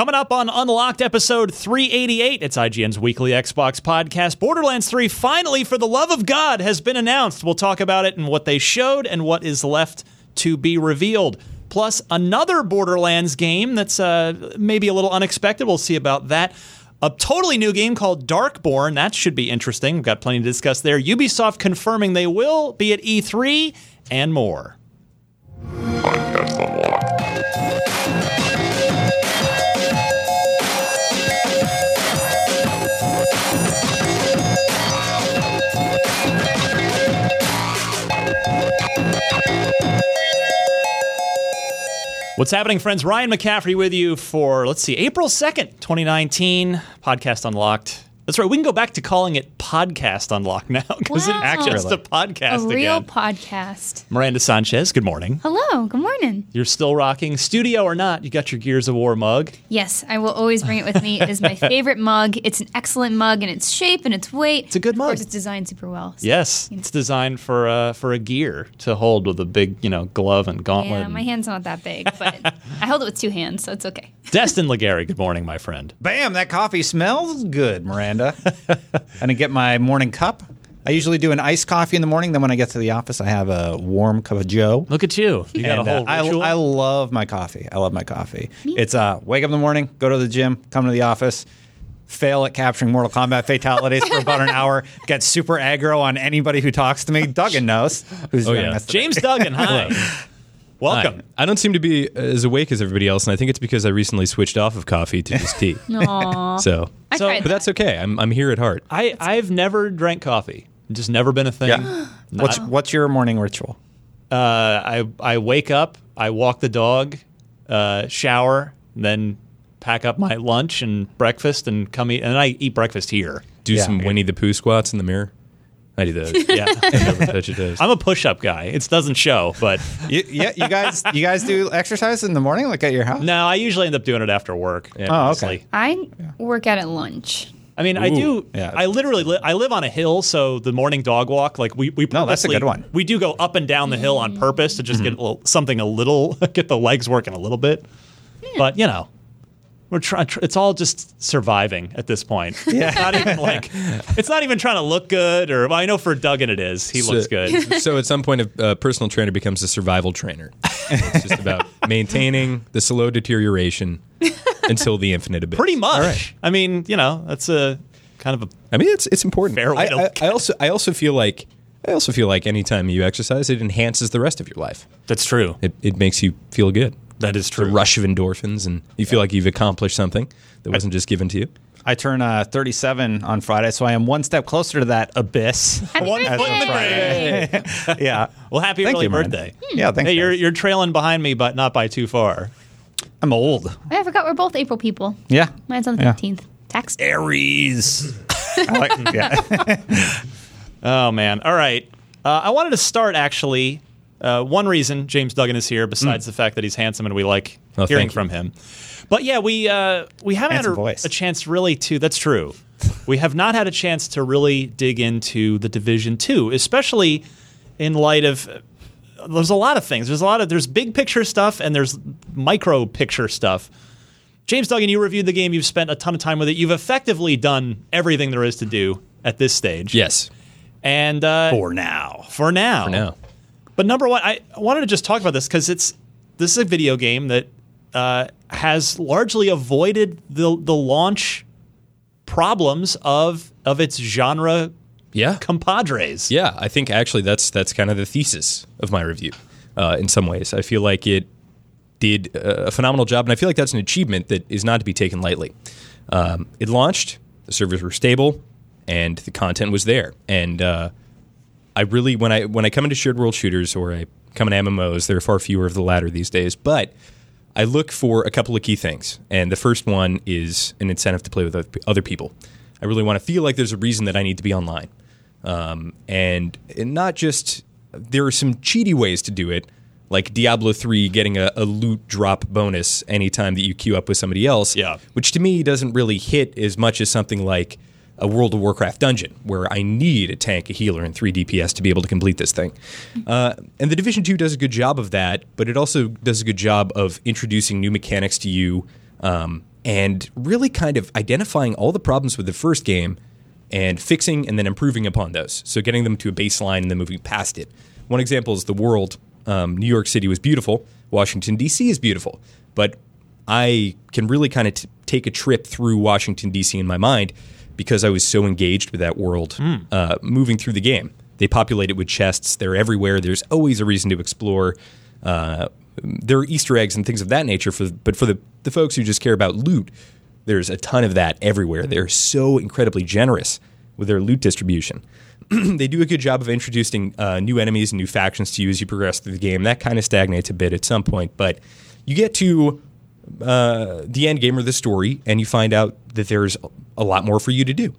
Coming up on Unlocked episode 388, it's IGN's weekly Xbox podcast. Borderlands 3 finally, for the love of God, has been announced. We'll talk about it and what they showed and what is left to be revealed. Plus, another Borderlands game that's uh, maybe a little unexpected. We'll see about that. A totally new game called Darkborn. That should be interesting. We've got plenty to discuss there. Ubisoft confirming they will be at E3 and more. What's happening, friends? Ryan McCaffrey with you for, let's see, April 2nd, 2019. Podcast Unlocked. That's right. We can go back to calling it Podcast Unlocked now because Wow. it's just a podcast a real again. podcast. Miranda Sanchez, good morning. Hello, good morning. You're still rocking studio or not? You got your Gears of War mug. Yes, I will always bring it with me. It is my favorite mug. It's an excellent mug in its shape and its weight. It's a good Of mug. course, it's designed super well. so- Yes, it's designed for uh, for a gear to hold with a big, you know, glove and gauntlet. Yeah, my and- hand's not that big, but I hold it with two hands, so it's okay. Destin Legarie, good morning, my friend. Bam, that coffee smells good, Miranda. And I get my morning cup. I usually do an iced coffee in the morning. Then when I get to the office, I have a warm cup of Joe. Look at you. You got And, a uh, whole I, ritual. I love my coffee. I love my coffee. It's uh, wake up in the morning, go to the gym, come to the office, fail at capturing Mortal Kombat fatalities for about an hour, get super aggro on anybody who talks to me. Duggan knows who's Oh, yeah. James Duggan, hi. Welcome. I, I don't seem to be as awake as everybody else, and I think it's because I recently switched off of coffee to just tea. Aww. So, I So- tried but that's okay. I'm I'm here at heart. I I've never drank coffee. Just never been a thing. Yeah. What's what's your morning ritual? Uh, I I wake up, I walk the dog, uh, shower, then pack up my lunch and breakfast, and come eat. And I eat breakfast here. Do Yeah. some Winnie the Pooh squats in the mirror. I do those. Yeah, Never touch a. I'm a push-up guy. It doesn't show, but You, yeah, you guys, you guys do exercise in the morning, like at your house? no, I usually end up doing it after work. Oh, okay. honestly. I work out at lunch. I mean, I do. yeah. I literally li- I live on a hill, so the morning dog walk, like we we No, that's a good one. We do go up and down the hill on mm. purpose to just get mm-hmm. a little, something a little, get the legs working a little bit. But you know, we're trying. Tr- it's all just surviving at this point. Yeah, it's not even like it's not even trying to look good. Or well, I know for Duggan it is. He looks good. so at some point, a uh, personal trainer becomes a survival trainer. It's just about maintaining the slow deterioration until the infinite abyss. Pretty much. right. I mean, you know, that's a kind of a I mean, it's it's important. Fair way I, to I, I also I also feel like I also feel like anytime you exercise, it enhances the rest of your life. that's true. It it makes you feel good. That is The true. rush of endorphins, and you feel like you've accomplished something that wasn't just given to you. I turn uh, 37 on Friday, so I am one step closer to that abyss. Happy One foot in the birthday! yeah. Well, happy Thank early you, man. birthday. Yeah, thanks. Hey, you're you're trailing behind me, but not by too far. I'm old. I forgot we're both April people. Yeah. Mine's on the Yeah. 15th. Tax. Aries. Like, yeah. Oh man. All right. Uh, I wanted to start actually. Uh, one reason James Duggan is here, besides the fact that he's handsome and we like Oh, hearing from him. But yeah, we uh, we haven't Handsome had a, a chance really to. That's true. we have not had a chance to really dig into the Division Two, especially in light of. There's a lot of things. There's a lot of there's big picture stuff and there's micro picture stuff. James Duggan, you reviewed the game. You've spent a ton of time with it. You've effectively done everything there is to do at this stage. Yes, And uh, For now. for now, for now. But number one, I wanted to just talk about this because it's this is a video game that uh, has largely avoided the the launch problems of of its genre Yeah, compadres. yeah. I think actually that's that's kind of the thesis of my review. Uh, in some ways, I feel like it did a a phenomenal job, and I feel like that's an achievement that is not to be taken lightly. Um, it launched, the servers were stable, and the content was there. And uh, I really, when I when I come into shared world shooters or I come into MMOs, there are far fewer of the latter these days. But I look for a couple of key things, and the first one is an incentive to play with other people. I really want to feel like there's a reason that I need to be online, um, and, and not just there are some cheaty ways to do it, like Diablo three getting a, a loot drop bonus anytime that you queue up with somebody else. Yeah. which to me doesn't really hit as much as something like a World of Warcraft dungeon, where I need a tank, a healer, and three DPS to be able to complete this thing. Uh, and the Division Two does a good job of that, but it also does a good job of introducing new mechanics to you um, and really kind of identifying all the problems with the first game and fixing and then improving upon those. So getting them to a baseline and then moving past it. One example is the world. Um, New York City was beautiful. Washington D.C. is beautiful, but I can really kind of t- take a trip through Washington D.C. in my mind because I was so engaged with that world uh, moving through the game. They populate it with chests. They're everywhere. There's always a reason to explore. Uh, there are Easter eggs and things of that nature. For but for the the folks who just care about loot, there's a ton of that everywhere. They're so incredibly generous with their loot distribution. they do a good job of introducing uh, new enemies and new factions to you as you progress through the game. That kind of stagnates a bit at some point, but you get to uh, the end game or the story, and you find out that there's a lot more for you to do.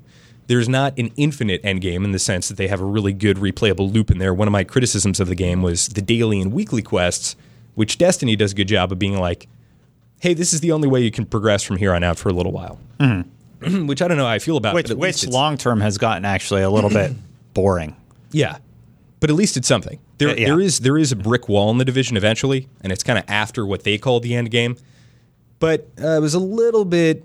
There's not an infinite end game in the sense that they have a really good replayable loop in there. One of my criticisms of the game was the daily and weekly quests, which Destiny does a good job of being like, hey, this is the only way you can progress from here on out for a little while. which I don't know how I feel about. Which, which long term has gotten actually a little bit boring. Yeah, but at least it's something. There, Uh, yeah. there is there is a brick wall in the division eventually, and it's kind of after what they call the end game. But uh, it was a little bit,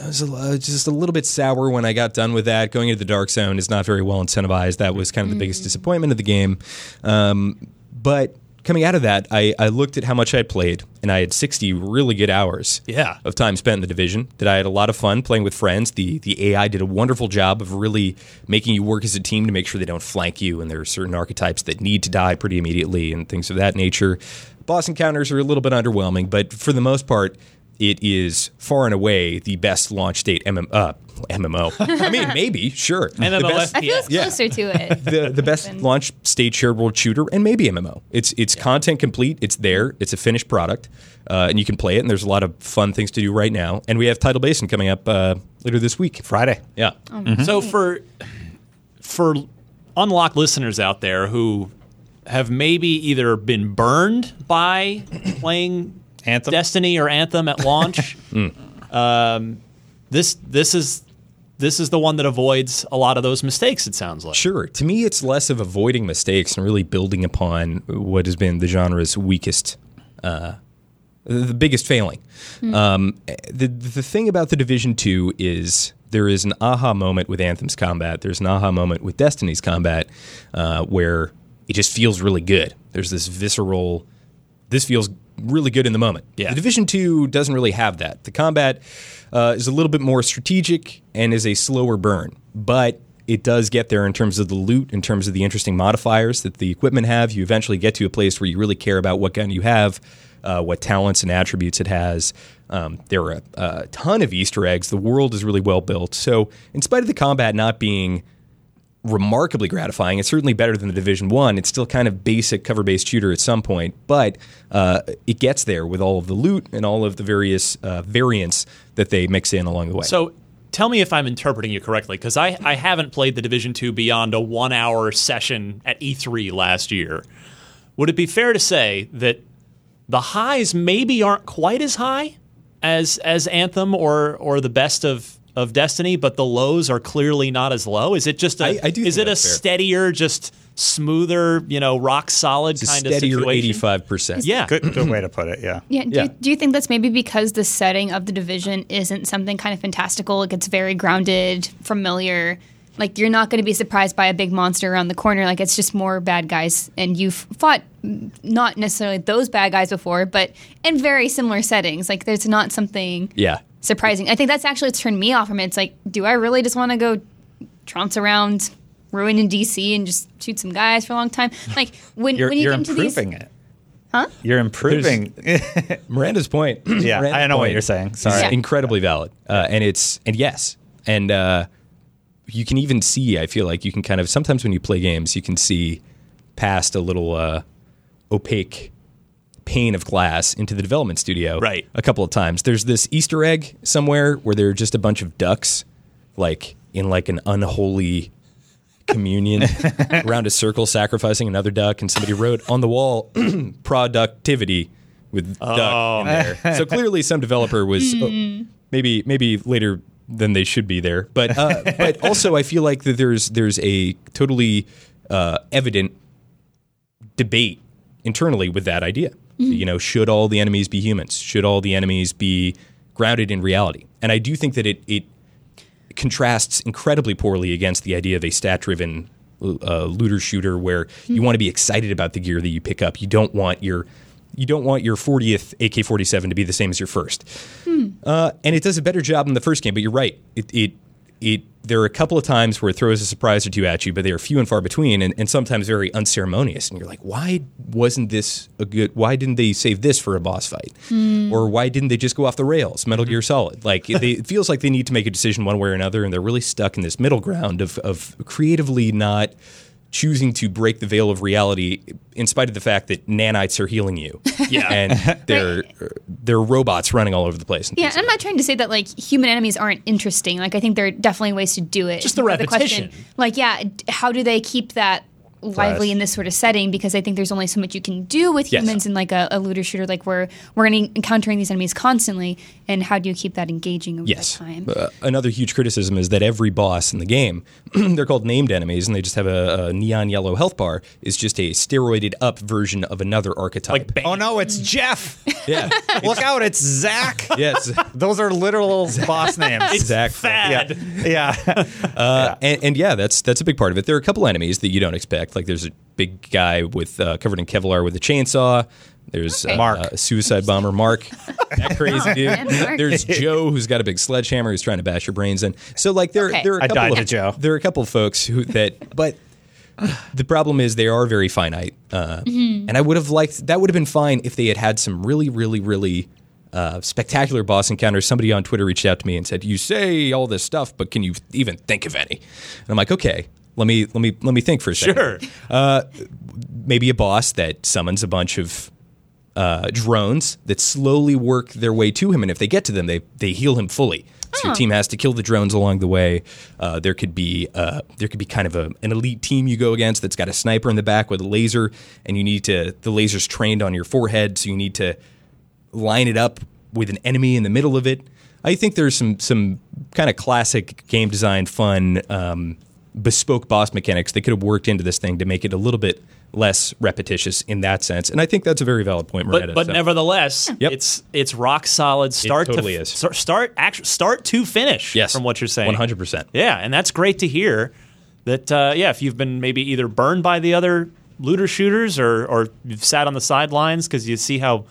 I was a, uh, just a little bit sour when I got done with that. Going into the dark zone is not very well incentivized. That was kind of the biggest disappointment of the game. Um, but coming out of that, I, I looked at how much I played, and I had 60 really good hours Yeah. of time spent in the division. That I had a lot of fun playing with friends. The the AI did a wonderful job of really making you work as a team to make sure they don't flank you, and there are certain archetypes that need to die pretty immediately and things of that nature. Boss encounters are a little bit underwhelming, but for the most part, it is far and away the best launch date MM, uh, MMO. I mean, maybe, sure. The best- I feel Yeah. closer to it. the the best launch stage shared world shooter and maybe MMO. It's it's content complete. It's there. It's a finished product, uh, and you can play it. And there's a lot of fun things to do right now. And we have Tidal Basin coming up uh, later this week. Friday. Yeah, So for for unlocked listeners out there who have maybe either been burned by playing Anthem? Destiny or Anthem at launch, um, this this is this is the one that avoids a lot of those mistakes. It sounds like. sure. To me, it's less of avoiding mistakes and really building upon what has been the genre's weakest. Uh, the biggest failing. Um, the the thing about the Division Two is there is an aha moment with Anthem's combat. There's an aha moment with Destiny's combat uh, where it just feels really good. There's this visceral. This feels really good in the moment. Yeah. The Division Two doesn't really have that. The combat uh, is a little bit more strategic and is a slower burn, but it does get there in terms of the loot, in terms of the interesting modifiers that the equipment have. You eventually get to a place where you really care about what gun you have, uh, what talents and attributes it has. Um, there are a, a ton of Easter eggs. The world is really well built. So, in spite of the combat not being remarkably gratifying. It's certainly better than the Division One. It's still kind of basic cover-based shooter at some point, but uh, it gets there with all of the loot and all of the various uh, variants that they mix in along the way. So tell me if I'm interpreting you correctly, because I, I haven't played the Division Two beyond a one hour session at E3 last year. Would it be fair to say that the highs maybe aren't quite as high as as Anthem or or the best of of Destiny, but the lows are clearly not as low? Is it just a I- I do is it a that's fair. steadier, just smoother, you know, rock solid it's a kind of steadier situation? eighty-five percent. Yeah. Good, good way to put it. Yeah. Yeah. Do, Yeah. You, do you think that's maybe because the setting of the division isn't something kind of fantastical? It gets very grounded, familiar. Like you're not going to be surprised by a big monster around the corner. Like it's just more bad guys, and you've fought not necessarily those bad guys before, but in very similar settings. Like there's not something Yeah. Surprising. I think that's actually what's turned me off from it. It's like, do I really just want to go trounce around, ruin in DC, and just shoot some guys for a long time? Like when You're, when you you're get into these, improving it. Huh? You're improving. Miranda's point. yeah, Miranda's I know what you're saying. Sorry. Yeah. incredibly valid, uh, and it's and yes, and uh, you can even see. I feel like you can kind of sometimes when you play games, you can see past a little uh, opaque pane of glass into the development studio. Right. A couple of times. There's this Easter egg somewhere where there are just a bunch of ducks, like in like an unholy communion around a circle sacrificing another duck and somebody wrote on the wall productivity with duck in there so clearly some developer was uh, maybe maybe later than they should be there but uh, but also i feel like that there's there's a totally uh, evident debate internally with that idea you know should all the enemies be humans should all the enemies be grounded in reality. And I do think that it it contrasts incredibly poorly against the idea of a stat driven uh, looter shooter where you want to be excited about the gear that you pick up. You don't want your you don't want your 40th AK-47 to be the same as your first. Uh, and it does a better job in the first game. But you're right. It it it there are a couple of times where it throws a surprise or two at you, but they are few and far between, and, and sometimes very unceremonious. And you're like, why wasn't this a good? Why didn't they save this for a boss fight? Hmm. Or why didn't they just go off the rails? Metal mm-hmm. Gear Solid. Like it, they, it feels like they need to make a decision one way or another, and they're really stuck in this middle ground of of creatively not choosing to break the veil of reality in spite of the fact that nanites are healing you. Yeah. and they're they're robots running all over the place. and Yeah, things I'm not trying to say that like human enemies aren't interesting. Like I think there are definitely ways to do it. Just the More repetition. question, like yeah, how do they keep that lively Yes. in this sort of setting? Because I think there's only so much you can do with Yes. humans in like a, a looter shooter. Like we're we're encountering these enemies constantly, and how do you keep that engaging over Yes. time? Uh, another huge criticism is that every boss in the game, they're called named enemies, and they just have a, a neon yellow health bar, is just a steroided up version of another archetype. Like Bane. Oh no, it's Jeff. yeah. Look out, it's Zach. yes. Those are literal boss names. Exactly. Fad. yeah. Uh, and, and yeah, that's that's a big part of it. There are a couple enemies that you don't expect. Like there's a big guy with uh, covered in Kevlar with a chainsaw. There's Okay. uh, Mark. a suicide bomber, Mark. that crazy dude. There's Joe, who's got a big sledgehammer, who's trying to bash your brains in. So like there, Okay. there are a I couple died of Joe. there are a couple of folks who that, but the problem is they are very finite. Uh, And I would have liked that would have been fine if they had had some really, really, really. Uh, spectacular boss encounters. Somebody on Twitter reached out to me and said, "You say all this stuff, but can you even think of any?" And I'm like, "Okay, let me let me let me think for a second. Sure. Maybe a boss that summons a bunch of uh, drones that slowly work their way to him, and if they get to them, they they heal him fully. So your team has to kill the drones along the way. Uh, there could be uh, there could be kind of a, an elite team you go against that's got a sniper in the back with a laser, and you need to the laser's trained on your forehead, so you need to line it up with an enemy in the middle of it. I think there's some some kind of classic game design fun um, bespoke boss mechanics they could have worked into this thing to make it a little bit less repetitious in that sense. And I think that's a very valid point, But, but So- nevertheless, Yep. it's it's rock solid start totally to is. start start, act, start to finish. Yes. from what you're saying, 100%. Yeah, and that's great to hear. That uh, yeah, if you've been maybe either burned by the other looter shooters or or you've sat on the sidelines because you see how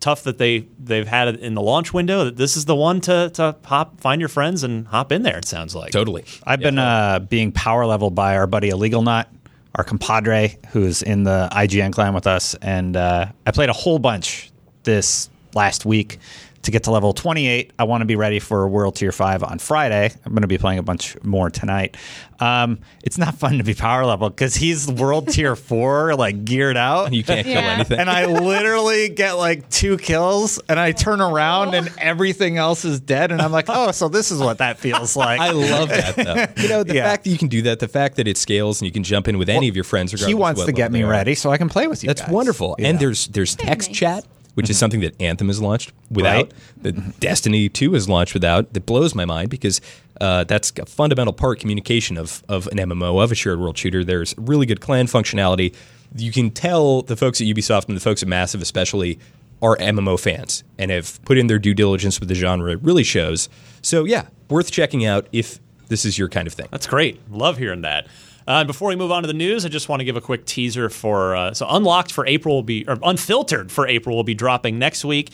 tough that they they've had it in the launch window, that this is the one to to hop find your friends and hop in there. It sounds like totally. I've been uh, being power leveled by our buddy Illegal Nut, our compadre, who's in the IGN clan with us, and uh, I played a whole bunch this last week to get to level 28. I want to be ready for World Tier 5 on Friday. I'm going to be playing a bunch more tonight. Um, it's not fun to be power level because he's World Tier 4, like geared out. And you can't kill Yeah. anything. and I literally get like two kills, and I turn around and everything else is dead, and I'm like, oh, so this is what that feels like. I love that though. You know, the Yeah. fact that you can do that, the fact that it scales and you can jump in with any of your friends. he wants to get me ready so I can play with you. That's guys. wonderful. Yeah. And there's there's text nice. chat, which is something that Anthem has launched without, Right. that Destiny 2 has launched without. That blows my mind because uh, that's a fundamental part communication of of an MMO of a shared world shooter. There's really good clan functionality. You can tell the folks at Ubisoft and the folks at Massive especially are MMO fans and have put in their due diligence with the genre. It really shows. So yeah, worth checking out if this is your kind of thing. That's great. Love hearing that. Uh, and before we move on to the news, I just want to give a quick teaser for uh, so Unlocked for April will be or Unfiltered for April will be dropping next week,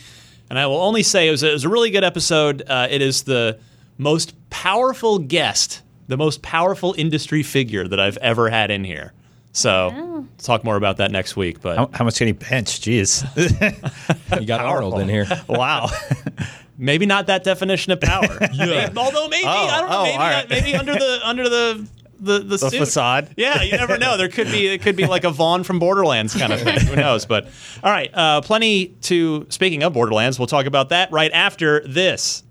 and I will only say it was a, it was a really good episode. Uh, it is the most powerful guest, the most powerful industry figure that I've ever had in here. So we'll talk more about that next week. But How, how much can he bench? Jeez. You got Arnold in here. wow. maybe not that definition of power. Yeah. Maybe- although maybe Oh, I don't know. oh, maybe all right. maybe under the under the the the, The facade. Yeah, you never know. There could be it could be like a Vaughn from Borderlands kind of thing. Who knows? But all right, uh, plenty to. Speaking of Borderlands, we'll talk about that right after this.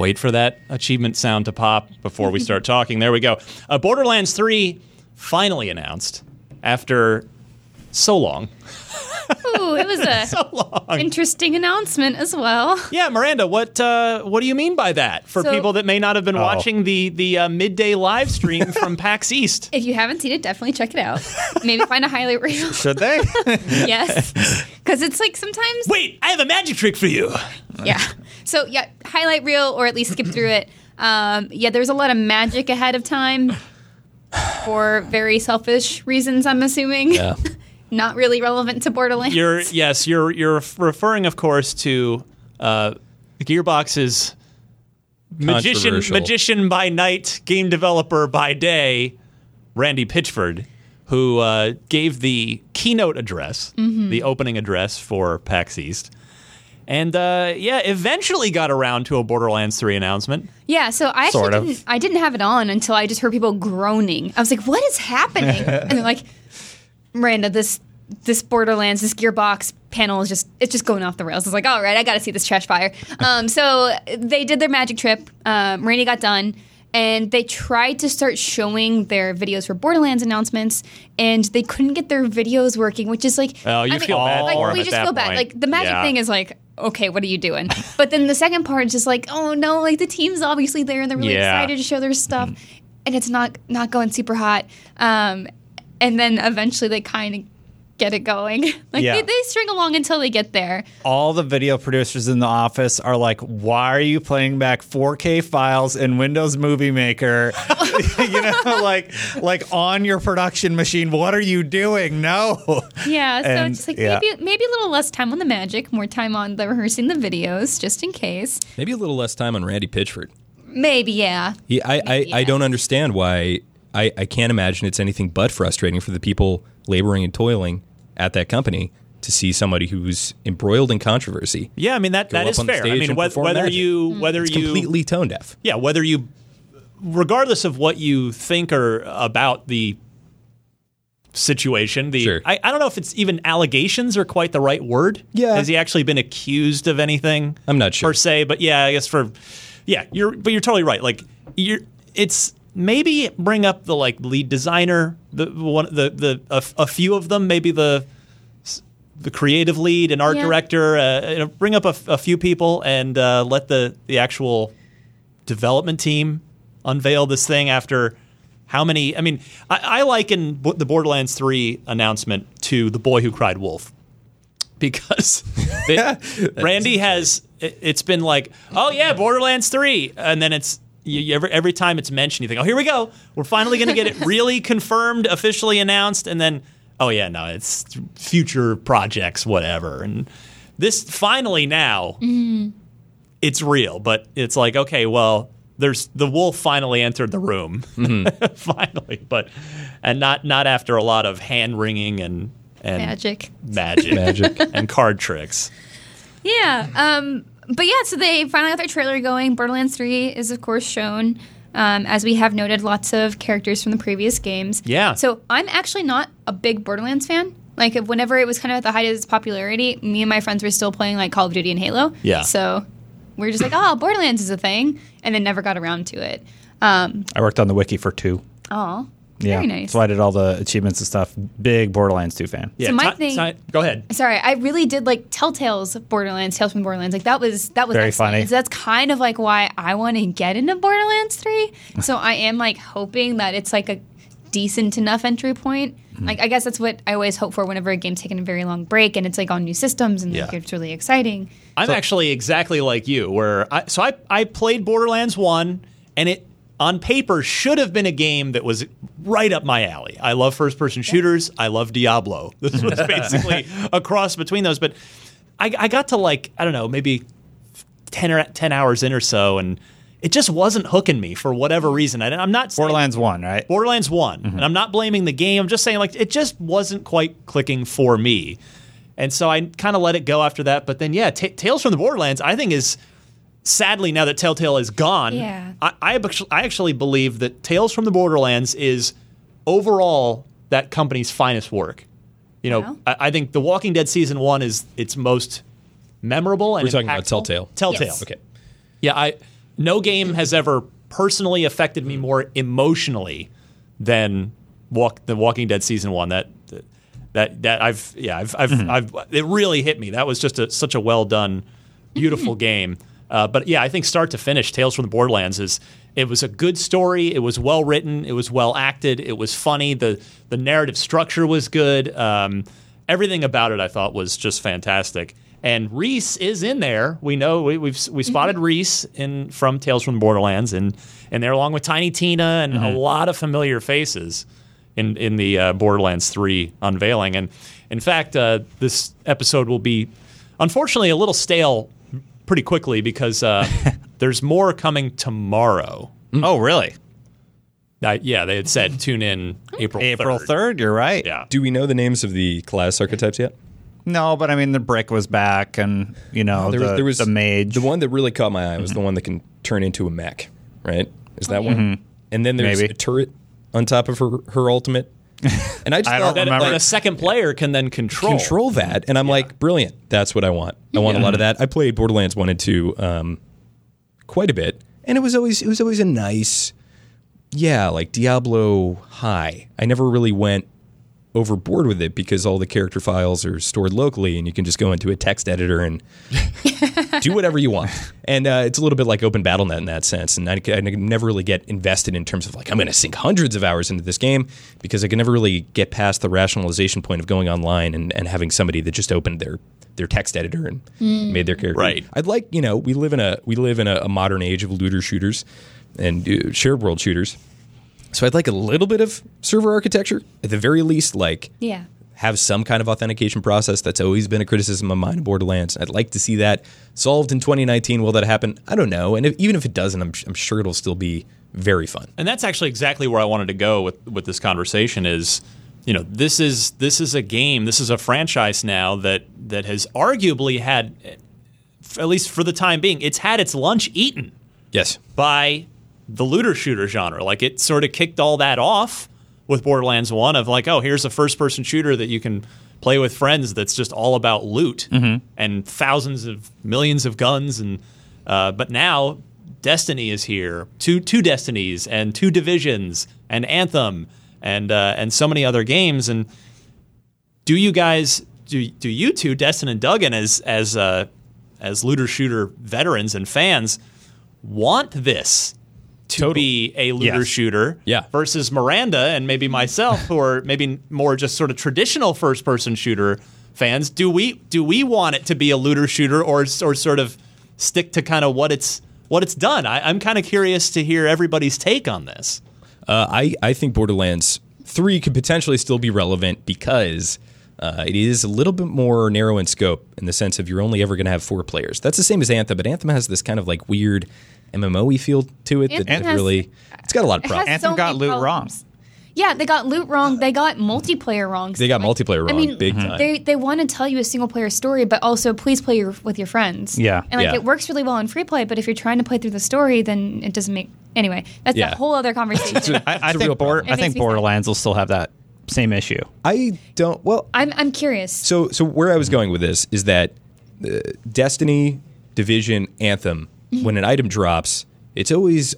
Wait for that achievement sound to pop before we start talking. There we go. Uh, Borderlands 3 finally announced after so long. Ooh, it was a so long. interesting announcement as well. Yeah, Miranda, what uh, what do you mean by that for So- people that may not have been watching the the uh, midday live stream from PAX East? If you haven't seen it, definitely check it out. Maybe find a highlight reel. Should they? yes, because it's like sometimes Wait, I have a magic trick for you. yeah. So yeah, highlight reel or at least skip through it. Um, yeah, there's a lot of magic ahead of time for very selfish reasons. I'm assuming. Yeah. Not really relevant to Borderlands. You're yes, you're you're referring, of course, to uh, Gearbox's magician magician by night, game developer by day, Randy Pitchford, who uh, gave the keynote address, the opening address for PAX East. And uh, yeah, eventually got around to a Borderlands 3 announcement. Yeah, so I actually Sort of. didn't I didn't have it on until I just heard people groaning. I was like, "What is happening?" and they're like, "Miranda, this this Borderlands, this Gearbox panel is just it's just going off the rails." It's like, "All right, I got to see this trash fire." um, so they did their magic trip. Um, Randy got done. And they tried to start showing their videos for Borderlands announcements, and they couldn't get their videos working, which is like, Oh, you I mean, feel bad like, we just feel bad. point. Like the magic Yeah. thing is like, okay, what are you doing? but then the second part is just like, oh no, like the team's obviously there and they're really Yeah. excited to show their stuff, and it's not not going super hot. Um, and then eventually they kind of get it going. like Yeah. they, they string along until they get there. All the video producers in the office are like, "Why are you playing back 4K files in Windows Movie Maker? you know, like like on your production machine. What are you doing? No." Yeah, so And, it's just like yeah. maybe maybe a little less time on the magic, more time on the rehearsing the videos, just in case. Maybe a little less time on Randy Pitchford. Maybe yeah. He, I, I, I yeah. don't understand why. I, I can't imagine it's anything but frustrating for the people laboring and toiling at that company to see somebody who's embroiled in controversy. Yeah, I mean that Go that up is on the fair. I mean and whether, whether magic. you Hmm. whether It's you completely tone deaf. yeah, whether you, regardless of what you think or about the situation, the Sure. I, I don't know if it's even allegations are quite the right word. Yeah. has he actually been accused of anything? I'm not sure. per se, but yeah, I guess for yeah, you're but you're totally right. Like you're it's maybe bring up the like lead designer, the one the the a, a few of them, maybe the the creative lead and art Yeah. director, uh, you know, bring up a, a few people and uh, let the the actual development team unveil this thing after how many? I mean, I, I liken Bo- the Borderlands 3 announcement to The Boy Who Cried Wolf because they- Randy has, it, it's been like, oh yeah, Borderlands 3. And then it's, you, you- every, every time it's mentioned, you think, oh, here we go. We're finally going to get it really confirmed, officially announced. And then, oh yeah, no, it's future projects, whatever. And this finally now, it's real, but it's like, okay, well, there's the wolf finally entered the room, finally, but and not not after a lot of hand wringing and and Magic. magic, Magic. and card tricks. Yeah. Um, but yeah, so they finally got their trailer going. Borderlands 3 is, of course, shown. Um, as we have noted, lots of characters from the previous games. Yeah. So I'm actually not a big Borderlands fan. Like, whenever it was kind of at the height of its popularity, me and my friends were still playing, like, Call of Duty and Halo. Yeah. So we are just like, oh, Borderlands is a thing. And then never got around to it. Um, I worked on the wiki for two. oh, Yeah, very nice. So I did all the achievements and stuff. Big Borderlands 2 fan. Yeah, So my ti- thing- ti- go ahead. Sorry, I really did like Telltale's Borderlands, Tales from Borderlands. Like that was that was Very excellent. funny. So that's kind of like why I want to get into Borderlands Three. So I am like hoping that it's like a decent enough entry point. Mm-hmm. Like I guess that's what I always hope for whenever a game's taken a very long break and it's like on new systems and like Yeah. it's really exciting. I'm actually exactly like you, where I, so I I played Borderlands one, and it on paper should have been a game that was right up my alley. I love first person shooters. I love Diablo. This was basically a cross between those, but I, I got to like I don't know maybe 10 or 10 hours in or so, and it just wasn't hooking me for whatever reason. I, I'm not saying- Borderlands 1, right? Borderlands one, mm-hmm. and I'm not blaming the game. I'm just saying like it just wasn't quite clicking for me, and so I kind of let it go after that. But then yeah, Ta Tales from the Borderlands I think is sadly now that Telltale is gone. Yeah. I I, I actually believe that Tales from the Borderlands is overall that company's finest work. You know, Wow. I, I think The Walking Dead season one is its most memorable and We're talking about. Telltale. Telltale. Yes. Okay. Yeah, I no game has ever personally affected me more emotionally than Walk the Walking Dead season one. That That that I've yeah I've I've, mm-hmm. I've it really hit me. That was just a, such a well done, beautiful game. Uh, but yeah, I think start to finish, Tales from the Borderlands is it was a good story. It was well written. It was well acted. It was funny. the The narrative structure was good. Um, everything about it, I thought, was just fantastic. And Rhys is in there. We know we, we've we spotted Rhys in from Tales from the Borderlands, and and there along with Tiny Tina and a lot of familiar faces in in the uh, Borderlands Three unveiling. And in fact, uh, this episode will be unfortunately a little stale pretty quickly because uh, there's more coming tomorrow. Oh, really? Uh, yeah, they had said tune in April April 3rd. 3rd, you're right. Yeah. Do we know the names of the class archetypes yet? No, but I mean, the brick was back, and, you know, there the, was, there was the mage. The one that really caught my eye was the one that can turn into a mech, right? Is that one? And then there's Maybe. a turret on top of her her ultimate. And I just I thought don't That, remember. that a second player can then control. control that, and I'm like, brilliant. That's what I want. I want a lot of that. I played Borderlands one and two um, quite a bit, and it was always it was always a nice, yeah, like Diablo high. I never really went overboard with it because all the character files are stored locally, and you can just go into a text editor and do whatever you want. And uh, it's a little bit like Open Battle.net in that sense. And I, c- I never really get invested in terms of like I'm going to sink hundreds of hours into this game because I can never really get past the rationalization point of going online and, and having somebody that just opened their their text editor and made their character. Right. I'd like you know we live in a we live in a, a modern age of looter shooters and uh, shared world shooters. So I'd like a little bit of server architecture at the very least, like Yeah. have some kind of authentication process. That's always been a criticism of mine in Borderlands. I'd like to see that solved in 2019. Will that happen? I don't know. And if, even if it doesn't, I'm, I'm sure it'll still be very fun. And that's actually exactly where I wanted to go with with this conversation is you know this is this is a game this is a franchise now that that has arguably had at least for the time being it's had its lunch eaten Yes. by the looter shooter genre. Like it sort of kicked all that off with Borderlands 1 of like oh here's a first person shooter that you can play with friends that's just all about loot and thousands of millions of guns and uh, but now Destiny is here. Two two Destinies and two Divisions and Anthem and uh, and so many other games. And do you guys do do you two Destin and Duggan as as uh, as looter shooter veterans and fans want this to Total. be a looter Yes. shooter Yeah. versus Miranda and maybe myself who are maybe more just sort of traditional first person shooter fans do we do we want it to be a looter shooter or or sort of stick to kind of what it's what it's done I, I'm kind of curious to hear everybody's take on this Uh, I, I think Borderlands 3 could potentially still be relevant because uh, it is a little bit more narrow in scope in the sense of you're only ever going to have four players. That's the same as Anthem, but Anthem has this kind of like weird MMO-y feel to it that Anthem has- really, it's got a lot of It problems. Anthem so got many loot wrong. problems. Yeah, they got loot wrong. They got multiplayer wrong. They got multiplayer wrong, I mean, big time. They they want to tell you a single player story, but also please play your, with your friends. Yeah. and like Yeah. it works really well in free play. But if you're trying to play through the story, then it doesn't make anyway. That's Yeah. a whole other conversation. I, I It's a real think Bor- problem. I It think me sad. Borderlands will still have that same issue. I don't, well, I'm I'm curious. So, so where I was going with this is that uh, Destiny, Division, Anthem, when an item drops, it's always,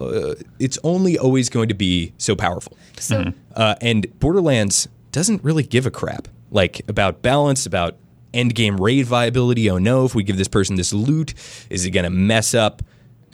uh, it's only always going to be so powerful. So Uh, and Borderlands doesn't really give a crap, like about balance, about end game raid viability. Oh no, if we give this person this loot, is it going to mess up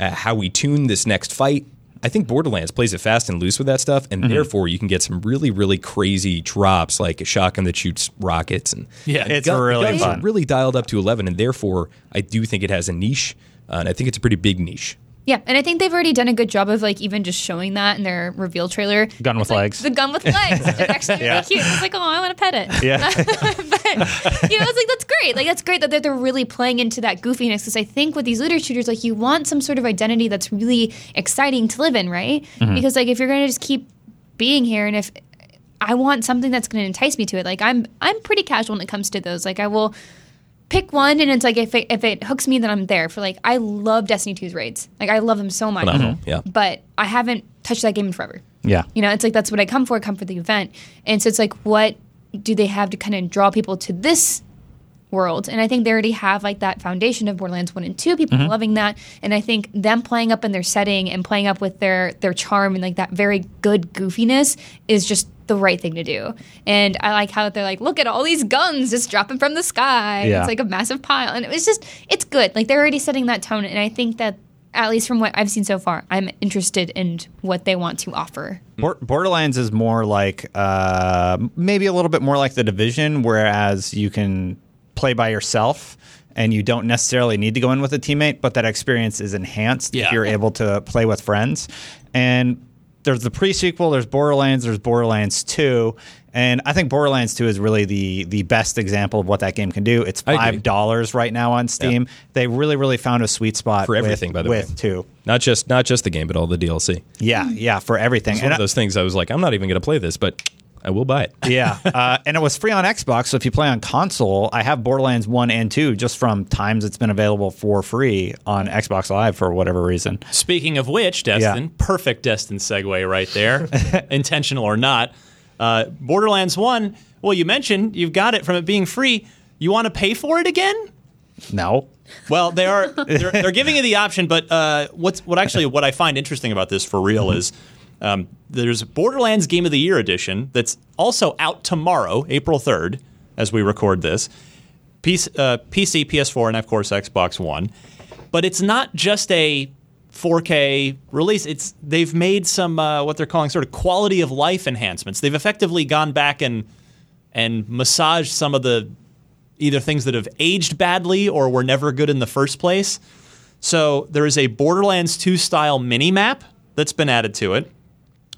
uh, how we tune this next fight? I think Borderlands plays it fast and loose with that stuff, and therefore you can get some really, really crazy drops, like a shotgun that shoots rockets, and Yeah, and it's gun- really guns are fun. really dialed up to eleven, and therefore I do think it has a niche, Uh, and I think it's a pretty big niche. yeah, and I think they've already done a good job of like even just showing that in their reveal trailer. Gun with like legs. The gun with legs. It's actually Yeah. really cute. It's like, oh, I want to pet it. Yeah. but you know, it's like that's great. Like that's great that they're, they're really playing into that goofiness because I think with these looter shooters, like you want some sort of identity that's really exciting to live in, right? Mm-hmm. Because like if you're gonna just keep being here, and if I want something that's gonna entice me to it, like I'm I'm pretty casual when it comes to those. Like I will pick one, and it's like if it, if it hooks me, then I'm there for like I love Destiny 2's raids. Like I love them so much, Phenomenal, yeah. But I haven't touched that game in forever. Yeah. You know, it's like that's what I come for. I come for the event, and so it's like, what do they have to kind of draw people to this world. And I think they already have like that foundation of Borderlands 1 and 2, people Mm-hmm. loving that. And I think them playing up in their setting and playing up with their their charm and like that very good goofiness is just the right thing to do. And I like how they're like, look at all these guns just dropping from the sky. Yeah. It's like a massive pile. And it was just it's good. Like they're already setting that tone and I think that at least from what I've seen so far, I'm interested in what they want to offer. Borderlands is more like uh, maybe a little bit more like the division, whereas you can play by yourself and you don't necessarily need to go in with a teammate, but that experience is enhanced Yeah. if you're able to play with friends. And there's the pre-sequel, there's Borderlands, there's Borderlands 2, and I think Borderlands 2 is really the the best example of what that game can do. It's five dollars right now on Steam. They really, really found a sweet spot For with- everything, by the with way. two. Not just not just the game, but all the DLC. Yeah, yeah, for everything. It's one And of those things I was like, I'm not even going to play this, but I will buy it. yeah, uh, and it was free on Xbox. So if you play on console, I have Borderlands one and two just from times it's been available for free on Xbox Live for whatever reason. Speaking of which, Destin, Yeah. perfect Destin segue right there, intentional or not. Uh, Borderlands 1, well, you mentioned you've got it from it being free. You want to pay for it again? No, Well, they are they're, they're giving you the option, but uh, what's what actually what I find interesting about this for real is um, there's Borderlands Game of the Year edition that's also out tomorrow, April 3rd, as we record this. PC, uh, PC, PS4, and of course Xbox One. But it's not just a 4K release. It's they've made some uh, what they're calling sort of quality of life enhancements. They've effectively gone back and and massaged some of the either things that have aged badly or were never good in the first place. So there is a Borderlands 2 style mini map that's been added to it.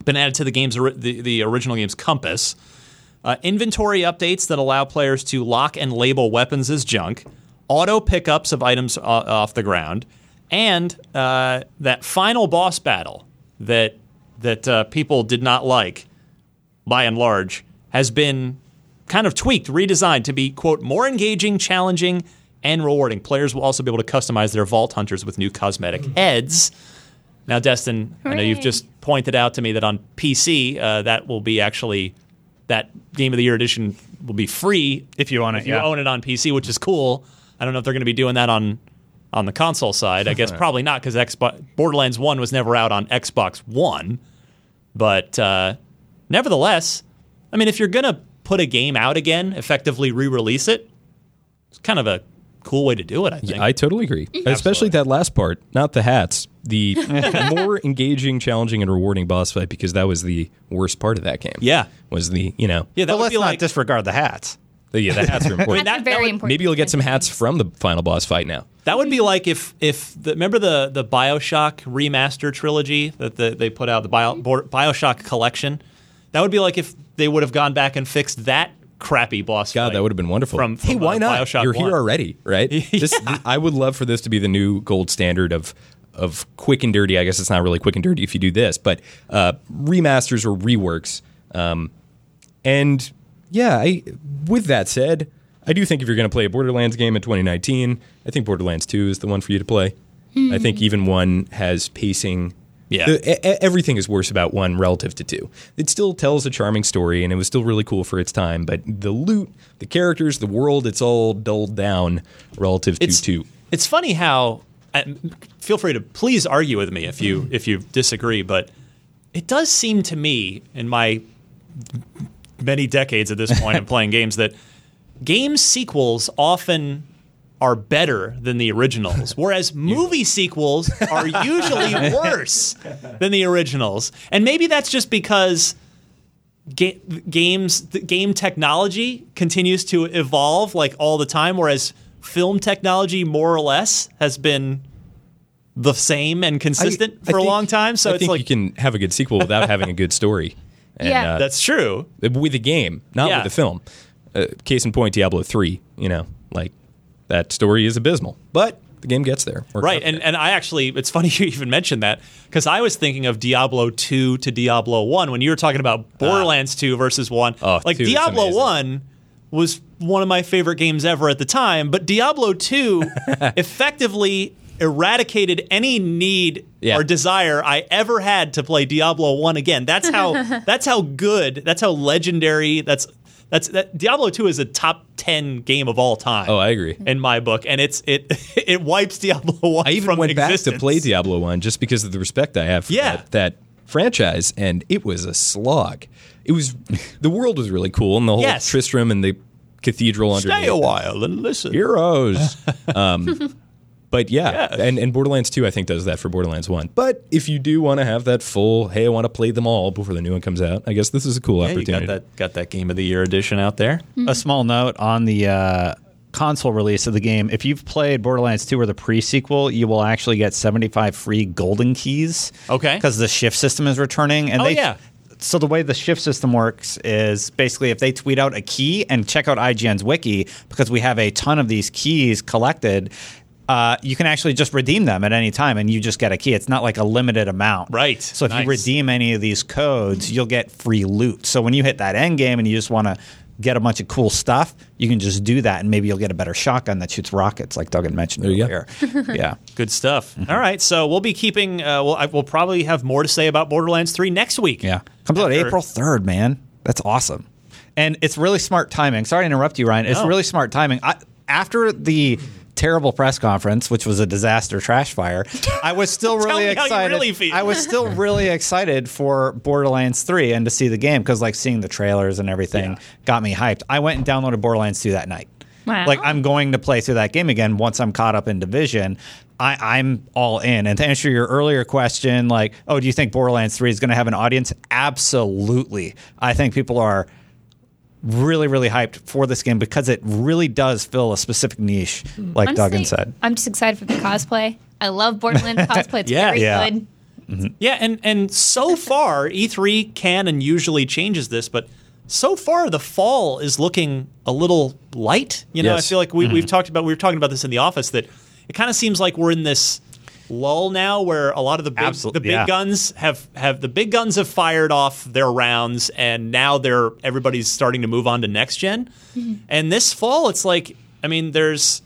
Been added to the game's the, the original game's compass. Uh, inventory updates that allow players to lock and label weapons as junk. Auto pickups of items o- off the ground, and uh, that final boss battle that that uh, people did not like, by and large, has been kind of tweaked, redesigned to be, quote, more engaging, challenging, and rewarding. Players will also be able to customize their Vault Hunters with new cosmetic heads. Now, Destin, I know you've just pointed out to me that on PC, uh, that will be actually, that Game of the Year edition will be free if you want it, if you yeah. own it on PC, which is cool. I don't know if they're going to be doing that on on the console side. I guess probably not because Xbox Borderlands One was never out on Xbox One. But uh, nevertheless, I mean, if you're going to put a game out again, effectively re-release it, it's kind of a cool way to do it. I think. I totally agree. Mm. Especially that last part, not the hats. The more engaging, challenging, and rewarding boss fight because that was the worst part of that game. Yeah. Was the, you know, yeah, that but would let's be not like disregard the hats. the, yeah, the hats are important. That's that- very that would- important. Maybe you'll get some hats from the final boss fight now. That would be like if if the, remember the the BioShock remaster trilogy that the, they put out the Bio, BioShock collection. That would be like if they would have gone back and fixed that crappy boss. God, fight that would have been wonderful. From, from hey, why uh, not? BioShock You're 1. here already, right? This, I would love for this to be the new gold standard of of quick and dirty. I guess it's not really quick and dirty if you do this, but uh, remasters or reworks. Um, and yeah, I, with that said, I do think if you're going to play a Borderlands game in 2019, I think Borderlands 2 is the one for you to play. I think even one has pacing. Yeah. The- everything is worse about one relative to two. It still tells a charming story, and it was still really cool for its time. But the loot, the characters, the world, it's all dulled down relative to two. It's funny how. uh, Feel free to please argue with me if you if you disagree, but it does seem to me in my many decades at this point of playing games that game sequels often are better than the originals, whereas movie sequels are usually worse than the originals. And maybe that's just because ga- games the game technology continues to evolve like all the time whereas film technology more or less has been the same and consistent I for a think- long time so I it's think like you can have a good sequel without having a good story. And, Yeah. uh, that's true with the game, not Yeah. with the film. Uh, case in point, Diablo three. You know, like that story is abysmal, but the game gets there. Right and, there. and i actually it's funny you even mentioned that because i was thinking of diablo 2 to diablo 1 when you were talking about ah. borderlands 2 versus 1 Oh, like 2 diablo 1 was one of my favorite games ever at the time but diablo 2 effectively eradicated any need Yeah. or desire i ever had to play diablo 1 again that's how that's how good that's how legendary that's That's that Diablo 2 is a top 10 game of all time. Oh, I agree. in my book, and it's it it wipes Diablo 1 I even from went existence. back to play Diablo 1 just because of the respect I have for Yeah. that, that franchise, and it was a slog. It was the world was really cool, and the whole Yes. Tristram and the cathedral underneath. Stay a while and listen. heroes. um, but yeah, and, and Borderlands 2, I think, does that for Borderlands 1. But if you do want to have that full, hey, I want to play them all before the new one comes out, I guess this is a cool Yeah, you opportunity. got that got that game of the year edition out there. A small note on the uh, console release of the game: if you've played Borderlands 2 or the pre-sequel, you will actually get 75 free golden keys. Okay. because the shift system is returning, and Oh, they. yeah. So the way the shift system works is basically if they tweet out a key and check out IGN's wiki because we have a ton of these keys collected. Uh, you can actually just redeem them at any time, and you just get a key. It's not like a limited amount, Right. So if Nice. you redeem any of these codes, you'll get free loot. So when you hit that end game and you just want to get a bunch of cool stuff, you can just do that, and maybe you'll get a better shotgun that shoots rockets, like Doug had mentioned There you earlier. yeah. Good stuff. All right, so we'll be keeping. Uh, we'll, I, we'll probably have more to say about Borderlands 3 next week. Yeah. Comes out April 3rd, man. That's awesome. And it's really smart timing. Sorry to interrupt you, Ryan. It's No. really smart timing. I, after the terrible press conference, which was a disaster trash fire, I was still really me how you excited. really. I was still really excited for Borderlands 3 and to see the game because like seeing the trailers and everything got me hyped. I went and downloaded Borderlands 2 that night. Wow. Like I'm going to play through that game again once I'm caught up in Division. I, I'm all in. And to answer your earlier question, like, oh, do you think Borderlands 3 is going to have an audience? Absolutely. I think people are really, really hyped for this game because it really does fill a specific niche, like Honestly, Duggan said. I'm just excited for the cosplay. I love Borderlands cosplay. It's Yeah. very Yeah. good. Mm-hmm. Yeah, and and so far E3 can and usually changes this, but so far the fall is looking a little light. You know, Yes. I feel like we, we've mm-hmm. talked about we were talking about this in the office that it kind of seems like we're in this lull now where a lot of the big Absol- the big yeah. guns have have the big guns have fired off their rounds and now they're everybody's starting to move on to next general And this fall it's like I mean there's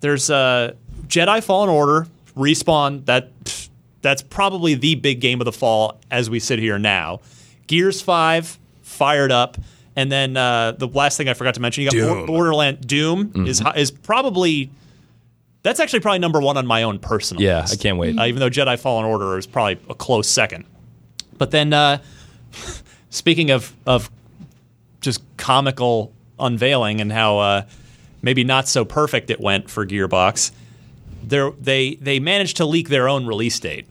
there's uh, Jedi Fallen Order respawn that pff, that's probably the big game of the fall as we sit here now. Gears Five fired up, and then uh, the last thing I forgot to mention, you got Doom. Borderland Doom is is probably that's actually probably number one on my own personal. Yeah, list. I can't wait. Uh, even though Jedi Fallen Order is probably a close second. But then, uh, speaking of of just comical unveiling and how uh, maybe not so perfect it went for Gearbox, there they they managed to leak their own release date,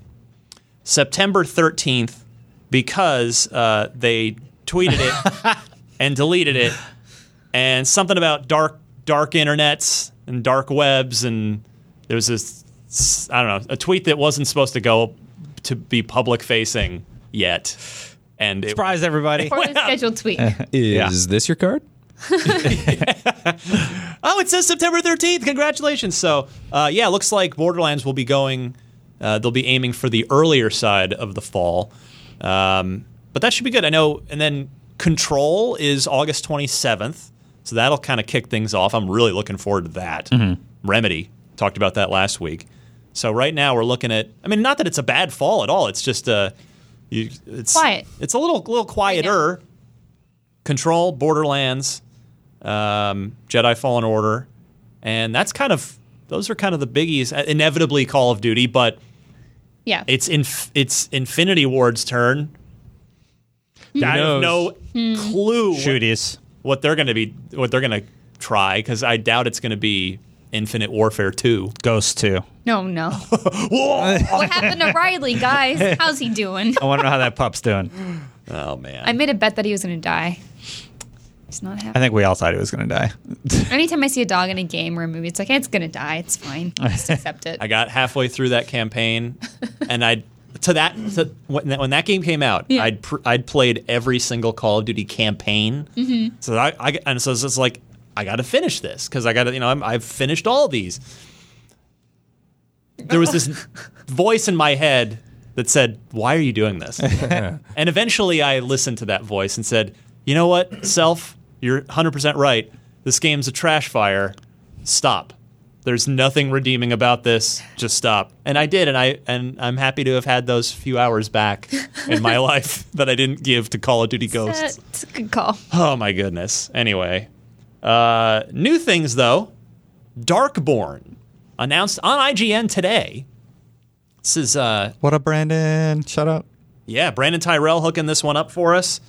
September thirteenth, because uh, they tweeted it and deleted it, and something about dark dark internets and dark webs, and there was this I don't know a tweet that wasn't supposed to go to be public facing yet, and it, Surprise, everybody. For the scheduled tweet. Is this your card? Oh, it says September 13th. Congratulations. So, uh, yeah, it looks like Borderlands will be going, uh, they'll be aiming for the earlier side of the fall. Um, but that should be good. I know. And then Control is August 27th. So that'll kind of kick things off. I'm really looking forward to that. Remedy talked about that last week. So right now we're looking at, I mean, not that it's a bad fall at all. It's just, uh, you, it's Quiet. It's a little, little quieter. Control, Borderlands, um, Jedi Fallen Order, and that's kind of those are kind of the biggies. Uh, Inevitably, Call of Duty, but Yeah. it's inf- it's Infinity Ward's turn. I have no clue what, Shooties. What they're going to be what they're going to try because I doubt it's going to be Infinite Warfare Two. Ghost 2. no, no. what happened to Riley, guys? How's he doing? I want to know how that pup's doing. Oh man, I made a bet that he was going to die. He's not happy. I think we all thought he was going to die. Anytime I see a dog in a game or a movie, it's like, hey, it's going to die. It's fine. I just accept it. I got halfway through that campaign, and I to that to, when, that when that game came out, Yeah. I'd pr- I'd played every single Call of Duty campaign. Mm-hmm. So I, I and so it's like I got to finish this because I got to you know I'm, I've finished all these. There was this voice in my head that said, "Why are you doing this?" and eventually, I listened to that voice and said, "You know what, self, you're 100 percent right. This game's a trash fire. Stop." There's nothing redeeming about this. Just stop. And I did, and I and I'm happy to have had those few hours back in my life that I didn't give to Call of Duty Ghosts. That's a good call. Oh my goodness. Anyway, uh, new things though. Darkborn announced on IGN today. This is uh, What up, Brandon? Shut up. yeah, Brandon Tyrell hooking this one up for us.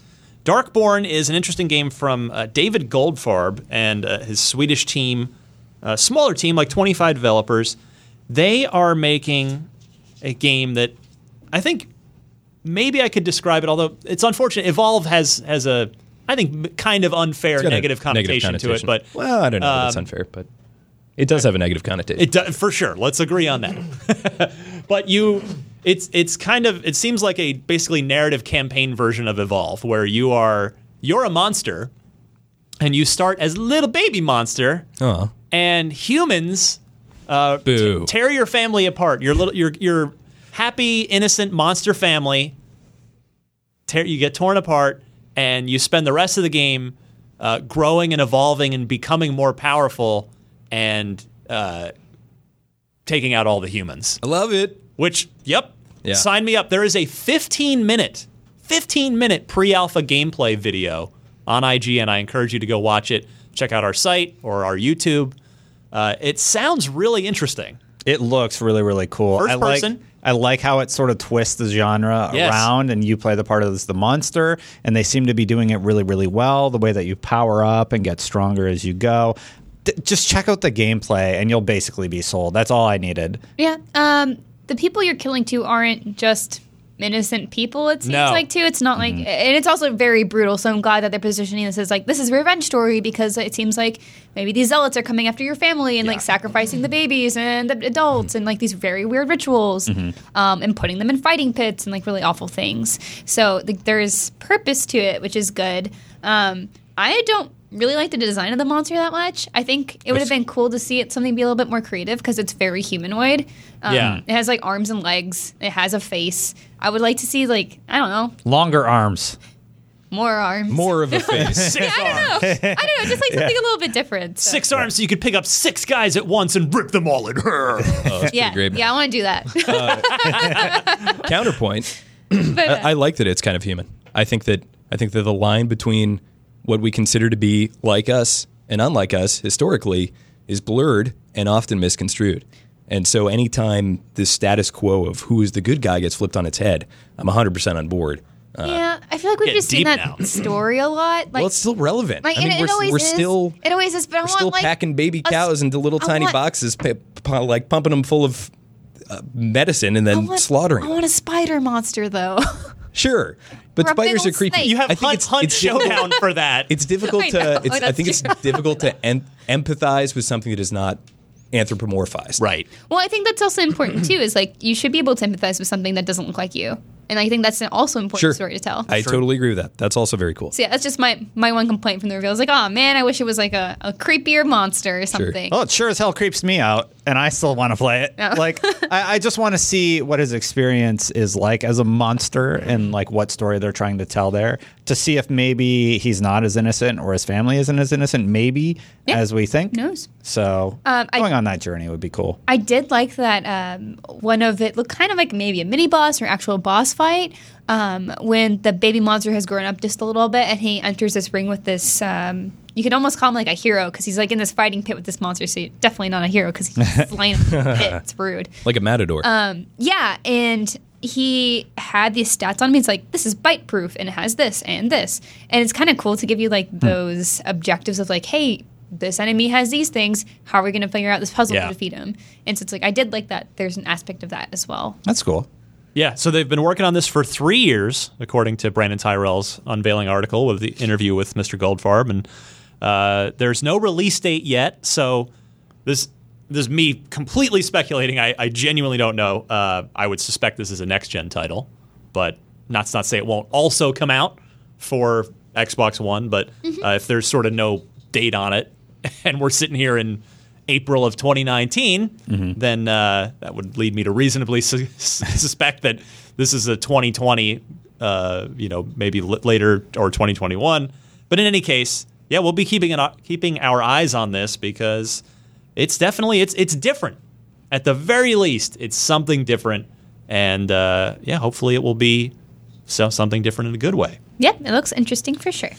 Darkborn is an interesting game from uh, David Goldfarb and uh, his Swedish team, a smaller team, like 25 developers. They are making a game that I think maybe I could describe it, although it's unfortunate. Evolve has has a, I think, kind of unfair It's got a negative connotation, to it, but well, I don't know. um, unfair, but it does have a negative connotation. It does, for sure. Let's agree on that. but you, it's it's kind of it seems like a basically narrative campaign version of Evolve, where you are you're a monster, and you start as little baby monster, Aw. And humans uh, t- tear your family apart. Your little your your happy innocent monster family. Tear, you get torn apart, and you spend the rest of the game uh, growing and evolving and becoming more powerful, and uh, taking out all the humans. I love it. Which, yep, Yeah. sign me up. There is a 15 minute, 15 minute pre alpha gameplay video on IGN. I encourage you to go watch it. Check out our site or our YouTube. Uh, it sounds really interesting. It looks really, really cool. First I like, person. I like how it sort of twists the genre Yes. around, and you play the part of the monster, and they seem to be doing it really, really well. The way that you power up and get stronger as you go. D- just check out the gameplay, and you'll basically be sold. That's all I needed. Yeah. Um, the people you're killing too aren't just innocent people. It seems No. like too. It's not like, and it's also very brutal. So I'm glad that they're positioning this as like this is a revenge story because it seems like maybe these zealots are coming after your family and like sacrificing the babies and the adults and like these very weird rituals, um, and putting them in fighting pits and like really awful things. So like, there's purpose to it, which is good. Um, I don't really like the design of the monster that much. I think it would have been cool to see it something be a little bit more creative because it's very humanoid. Um, Yeah. it has like arms and legs. It has a face. I would like to see like I don't know Longer arms. more arms. More of a face. Six I don't know. I don't know. Just like something a little bit different. so. Six arms so you could pick up six guys at once and rip them all in her. Oh, that's Yeah, great. yeah, I want to do that. Counterpoint. but, uh, I, I like that it's kind of human. I think that I think that the line between what we consider to be like us and unlike us historically is blurred and often misconstrued. And so anytime the status quo of who is the good guy gets flipped on its head, I'm 100% on board. yeah, I feel like we've just seen that now. story a lot. Like, well, it's still relevant. like I mean, and we're, it always we're is. still it always is. But I we're want still like packing baby a s- cows into little I tiny want- boxes, pa- pa- like pumping them full of uh, medicine and I then want- slaughtering. I want a spider monster though. Sure, but Or a big spiders are creepy. snake. You have I think Hunt it's, Hunt it's difficult- Showdown for that. It's difficult I to. know, it's, oh, I that's think it's difficult to en- empathize with something that is not anthropomorphized. right. Well, I think that's also important too. Is like you should be able to empathize with something that doesn't look like you, and I think that's an also important Sure. story to tell. I totally agree with that. That's also very cool. so yeah, that's just my my one complaint from the reveal. It's like, oh man, I wish it was like a, a creepier monster or something. Well, it sure as hell creeps me out, and I still want to play it. No. Like, I, I just want to see what his experience is like as a monster, and like what story they're trying to tell there, to see if maybe he's not as innocent or his family isn't as innocent, maybe Yeah. as we think. Who knows? So Um, I- going on that journey would be cool. I did like that um, one of it looked kind of like maybe a mini boss or actual boss fight um, when the baby monster has grown up just a little bit and he enters this ring with this. Um, you could almost call him like a hero because he's like in this fighting pit with this monster. So definitely not a hero because he's just laying in the pit. It's rude. Like a matador. Um, yeah, and he had these stats on me. It's like this is bite proof, and it has this and this, and it's kind of cool to give you like those objectives of like, hey, this enemy has these things. How are we going to figure out this puzzle Yeah. to defeat him? And so it's like I did like that. There's an aspect of that as well. That's cool. Yeah, so they've been working on this for three years, according to Brandon Tyrell's unveiling article with the interview with Mr. Goldfarb, and uh, there's no release date yet. So this this is me completely speculating. I, I genuinely don't know. Uh, I would suspect this is a next gen title, but not to not say it won't also come out for Xbox One. But uh, if there's sort of no date on it, and we're sitting here in April of 2019, then uh, that would lead me to reasonably su- suspect that this is a 2020, uh, you know, maybe l- later or 2021. But in any case, yeah, we'll be keeping an, keeping our eyes on this because it's definitely it's it's different. At the very least, it's something different, and uh, yeah, hopefully it will be so something different in a good way. Yep, it looks interesting for sure.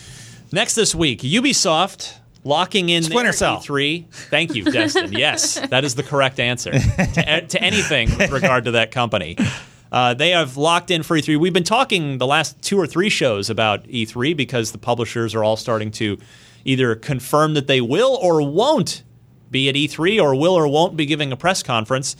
Next this week, Ubisoft locking in Splinter Cell. E3. Thank you, Destin. yes, that is the correct answer to, to anything with regard to that company. Uh, they have locked in for E3. We've been talking the last two or three shows about E3 because the publishers are all starting to either confirm that they will or won't be at E3 or will or won't be giving a press conference.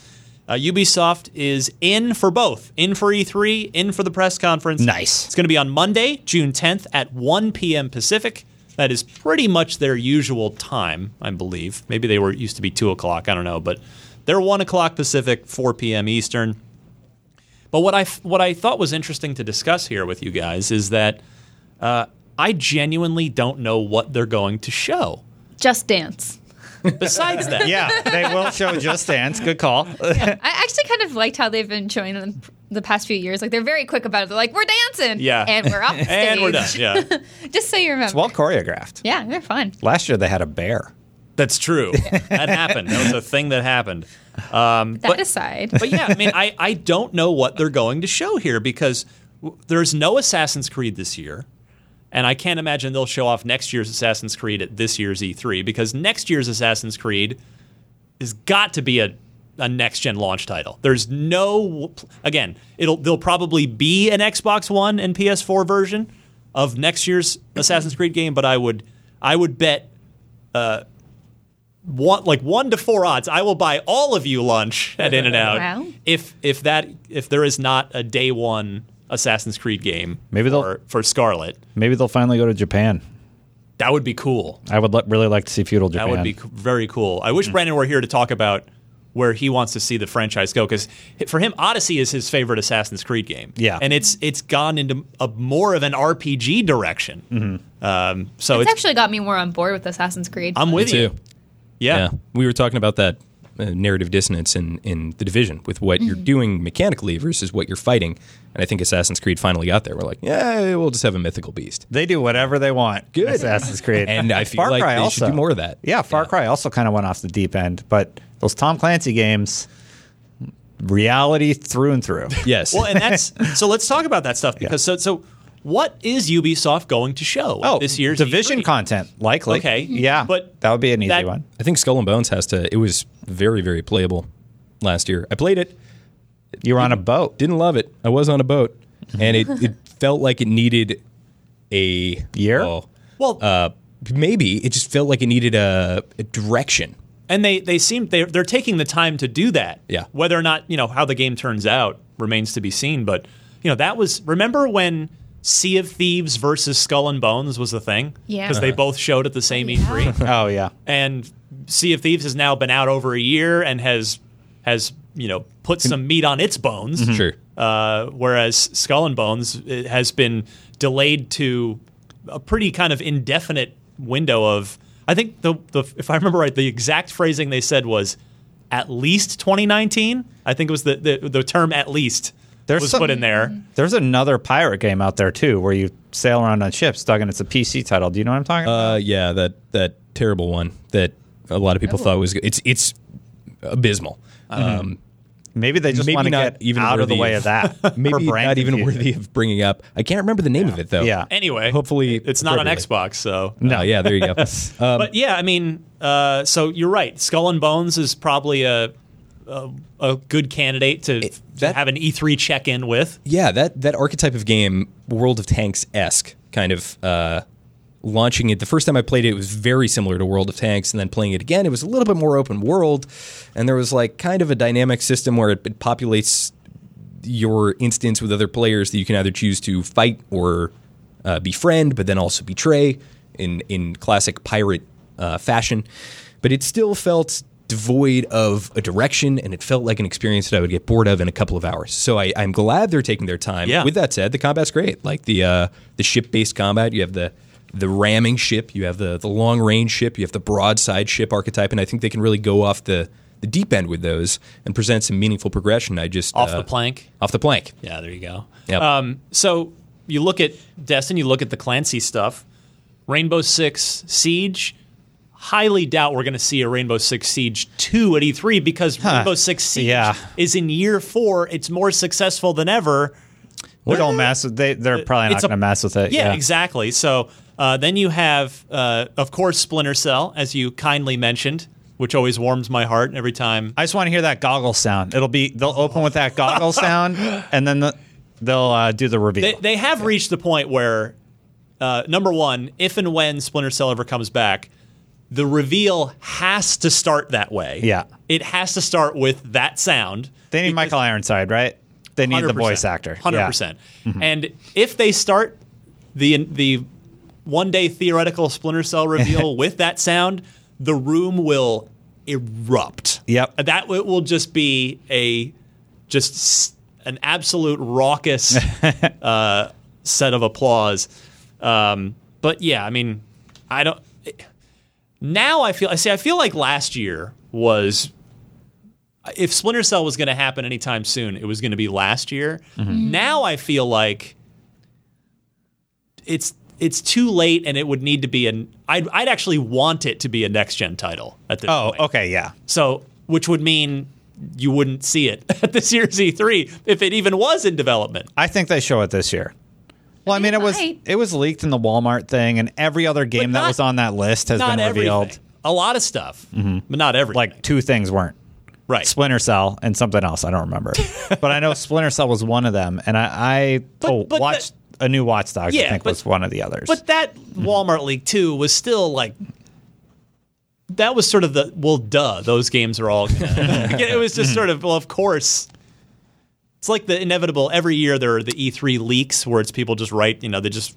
Uh, Ubisoft is in for both. In for E3, in for the press conference. Nice. It's going to be on Monday, June 10th at 1 p.m. Pacific. That is pretty much their usual time, I believe. Maybe they were used to be 2 o'clock. I don't know. But they're 1 o'clock Pacific, 4 p.m. Eastern. But what I, f- what I thought was interesting to discuss here with you guys is that uh, I genuinely don't know what they're going to show. Just Dance. Besides that, Yeah, they will show Just Dance. Good call. I actually kind of liked how they've been showing them the past few years. Like they're very quick about it. They're like, "We're dancing, Yeah. and we're off the stage, and we're done. Yeah, Just so you remember. It's well choreographed. yeah, they're fun. Last year they had a bear. that's true. That happened. That was a thing that happened. Um, That aside, but yeah, I mean, I, I don't know what they're going to show here because w- there's no Assassin's Creed this year. And I can't imagine they'll show off next year's Assassin's Creed at this year's E3 because next year's Assassin's Creed has got to be a, a next gen launch title. There's no again, it'll there'll probably be an Xbox One and PS4 version of next year's Assassin's Creed game, but I would I would bet uh, one like one to four odds. I will buy all of you lunch at In and Out Wow. if if that if there is not a day one Assassin's Creed game. Maybe they'll- for, for Scarlet. Maybe they'll finally go to Japan. That would be cool. I would li- really like to see feudal Japan. That would be c- very cool. I wish Brandon were here to talk about where he wants to see the franchise go because for him, Odyssey is his favorite Assassin's Creed game. Yeah. and it's it's gone into a more of an RPG direction. Mm-hmm. Um, so it's it's, actually got me more on board with Assassin's Creed. I'm with Me you. too. Yeah. Yeah, we were talking about that uh, narrative dissonance in, in the division with what you're doing mechanically versus what you're fighting, and I think Assassin's Creed finally got there. We're like, yeah, we'll just have a mythical beast, They do whatever they want. Good. Assassin's Creed. and I feel Far like Cry they also. should do more of that. Yeah, Far Cry also kind of went off the deep end, but those Tom Clancy games, reality through and through. Yes. Well, and that's so. Let's talk about that stuff because so so. What is Ubisoft going to show Oh, this year's division E3? content, likely. Okay, yeah, but that would be an easy that- one. I think Skull and Bones has to. It was very very playable last year. I played it, You were on a boat. didn't love it. I was on a boat, and it, it felt like it needed a Year? oh, Well, uh, maybe it just felt like it needed a, a direction. And they they seem they're, they're taking the time to do that. Yeah. Whether or not you know how the game turns out remains to be seen. But you know that was remember when Sea of Thieves versus Skull and Bones was the thing. Yeah. Because they both showed at the same E3, Oh yeah, and Sea of Thieves has now been out over a year and has has you know put some meat on its bones. Sure. Uh, whereas Skull and Bones it has been delayed to a pretty kind of indefinite window of. I think the, the if I remember right, the exact phrasing they said was at least 2019. I think it was the the, the term at least There's was some- put in there. there's another pirate game out there too, where you sail around on ships. Doug, and it's a PC title. Do you know what I'm talking about? Uh, yeah, that that terrible one that a lot of people thought was good. It's it's abysmal. Um, Maybe they just want to get even out of the way of- of that. maybe For brand not even confusion. worthy of bringing up. I can't remember the name of it though. Yeah. Anyway, Hopefully it's not on. Xbox, so No, yeah, there you go. Um, but yeah, I mean, uh, so you're right. Skull and Bones is probably a a, a good candidate to, to that- have an E3 check in with. yeah, that that archetype of game, World of Tanks esque, kind of uh, launching it. The first time I played it, it was very similar to World of Tanks, and then playing it again, it was a little bit more open world, and there was like kind of a dynamic system where it, it populates your instance with other players that you can either choose to fight or uh, befriend, but then also betray in in classic pirate uh, fashion. But it still felt devoid of a direction, and it felt like an experience that I would get bored of in a couple of hours. So I, I'm glad they're taking their time. Yeah. With that said, the combat's great. Like the uh, the ship based combat, you have the the ramming ship, you have the the long range ship, you have the broadside ship archetype, and I think they can really go off the the deep end with those and present some meaningful progression. I just Off uh, the plank. Off the plank. Yeah, there you go. Yep. Um, so you look at Destin, you look at the Clancy stuff, Rainbow Six Siege. highly doubt we're going to see a Rainbow Six Siege 2 at E3 because Rainbow Six Siege Yeah. is in year four. It's more successful than ever. We don't mess with. They they're probably not going to mess with it. Yeah, exactly. So uh, then you have, uh, of course, Splinter Cell, as you kindly mentioned, which always warms my heart every time. I just want to hear that goggle sound. It'll be they'll open with that goggle sound, and then the, they'll uh, do the reveal. They, they have reached the point where, uh, number one, if and when Splinter Cell ever comes back, the reveal has to start that way. Yeah. It has to start with that sound. They need Michael Ironside, right? They need the 100%. voice actor. Hundred Yeah. percent. And if they start the the one day theoretical Splinter Cell reveal with that sound, the room will erupt. Yep. That it will just be a just an absolute raucous uh, set of applause. Um, but yeah, I mean, I don't. Now I feel. I see. I feel like last year was if Splinter Cell was going to happen anytime soon, it was going to be last year. Now I feel like it's it's too late, and it would need to be an. I'd I'd actually want it to be a next gen title at this Oh, point. okay, yeah. So, which would mean you wouldn't see it at the Series E3 if it even was in development. I think they show it this year. Well, I mean, it was it was leaked in the Walmart thing, and every other game that was on that list has been revealed. everything. A lot of stuff, mm-hmm. but not everything. Like two things weren't. right. Splinter Cell and something else. I don't remember, but I know Splinter Cell was one of them, and I, I oh but watched a new Watch Dogs. Yeah, I think but- was one of the others. But that Walmart leak too was still like that was sort of the well, duh. Those games are all. it was just sort of well, of course. It's like the inevitable. Every year there are the E3 leaks where it's people just write. You know, they just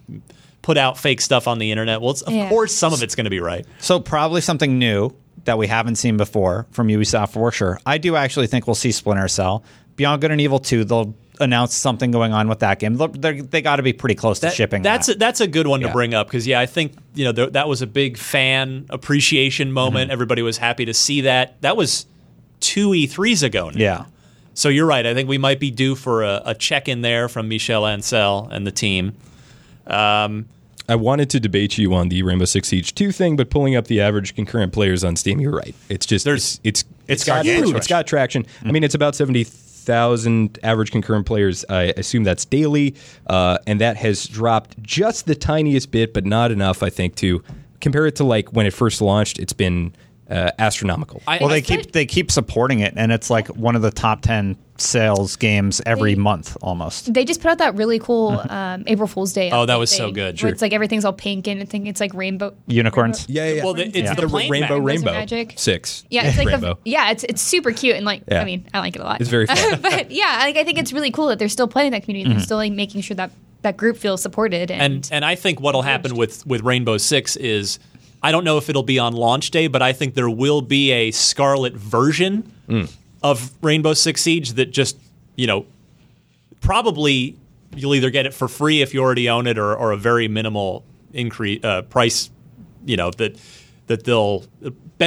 put out fake stuff on the internet. Well, it's, of Yeah. course some of it's going to be right. So probably something new that we haven't seen before from Ubisoft for sure. I do actually think we'll see Splinter Cell. Beyond Good and Evil 2, they'll announce something going on with that game. They'll- they're- They got to be pretty close to shipping. That's that. a, that's a good one to bring up because yeah, I think you know th- that was a big fan appreciation moment. Mm-hmm. Everybody was happy to see that. That was two E3s ago. Now. yeah. So you're right. I think we might be due for a, a check in there from Michel Ancel and the team. Um, I wanted to debate you on the Rainbow Six Siege 2 thing, but pulling up the average concurrent players on Steam, you're right. It's just There's- it's it's It's got gargantuan. it's got traction. I mean, it's about seventy thousand average concurrent players. I assume that's daily, uh, and that has dropped just the tiniest bit, but not enough, I think, to compare it to like when it first launched. It's been uh, astronomical. I, Well, I they think- keep they keep supporting it, and it's like one of the top ten sales games every They- month almost. They just put out that really cool um, April Fool's Day. Oh, that update was so good. Where it's like everything's all pink and I think it's like rainbow Unicorns. rainbow- yeah, yeah, yeah. Well, the- it's Yeah. the plane rainbow, map. rainbow, Magic. six. Yeah, it's like rainbow. the yeah, it's it's super cute and like Yeah. I mean I like it a lot. It's very fun. but yeah, like I think it's really cool that they're still playing that community. Mm-hmm. They're still like making sure that that group feels supported and, and and I think what'll happen with with Rainbow Six is I don't know if it'll be on launch day, but I think there will be a Scarlet version of Rainbow Six Siege that just you know probably you'll either get it for free if you already own it or, or a very minimal increase uh, price you know that that they'll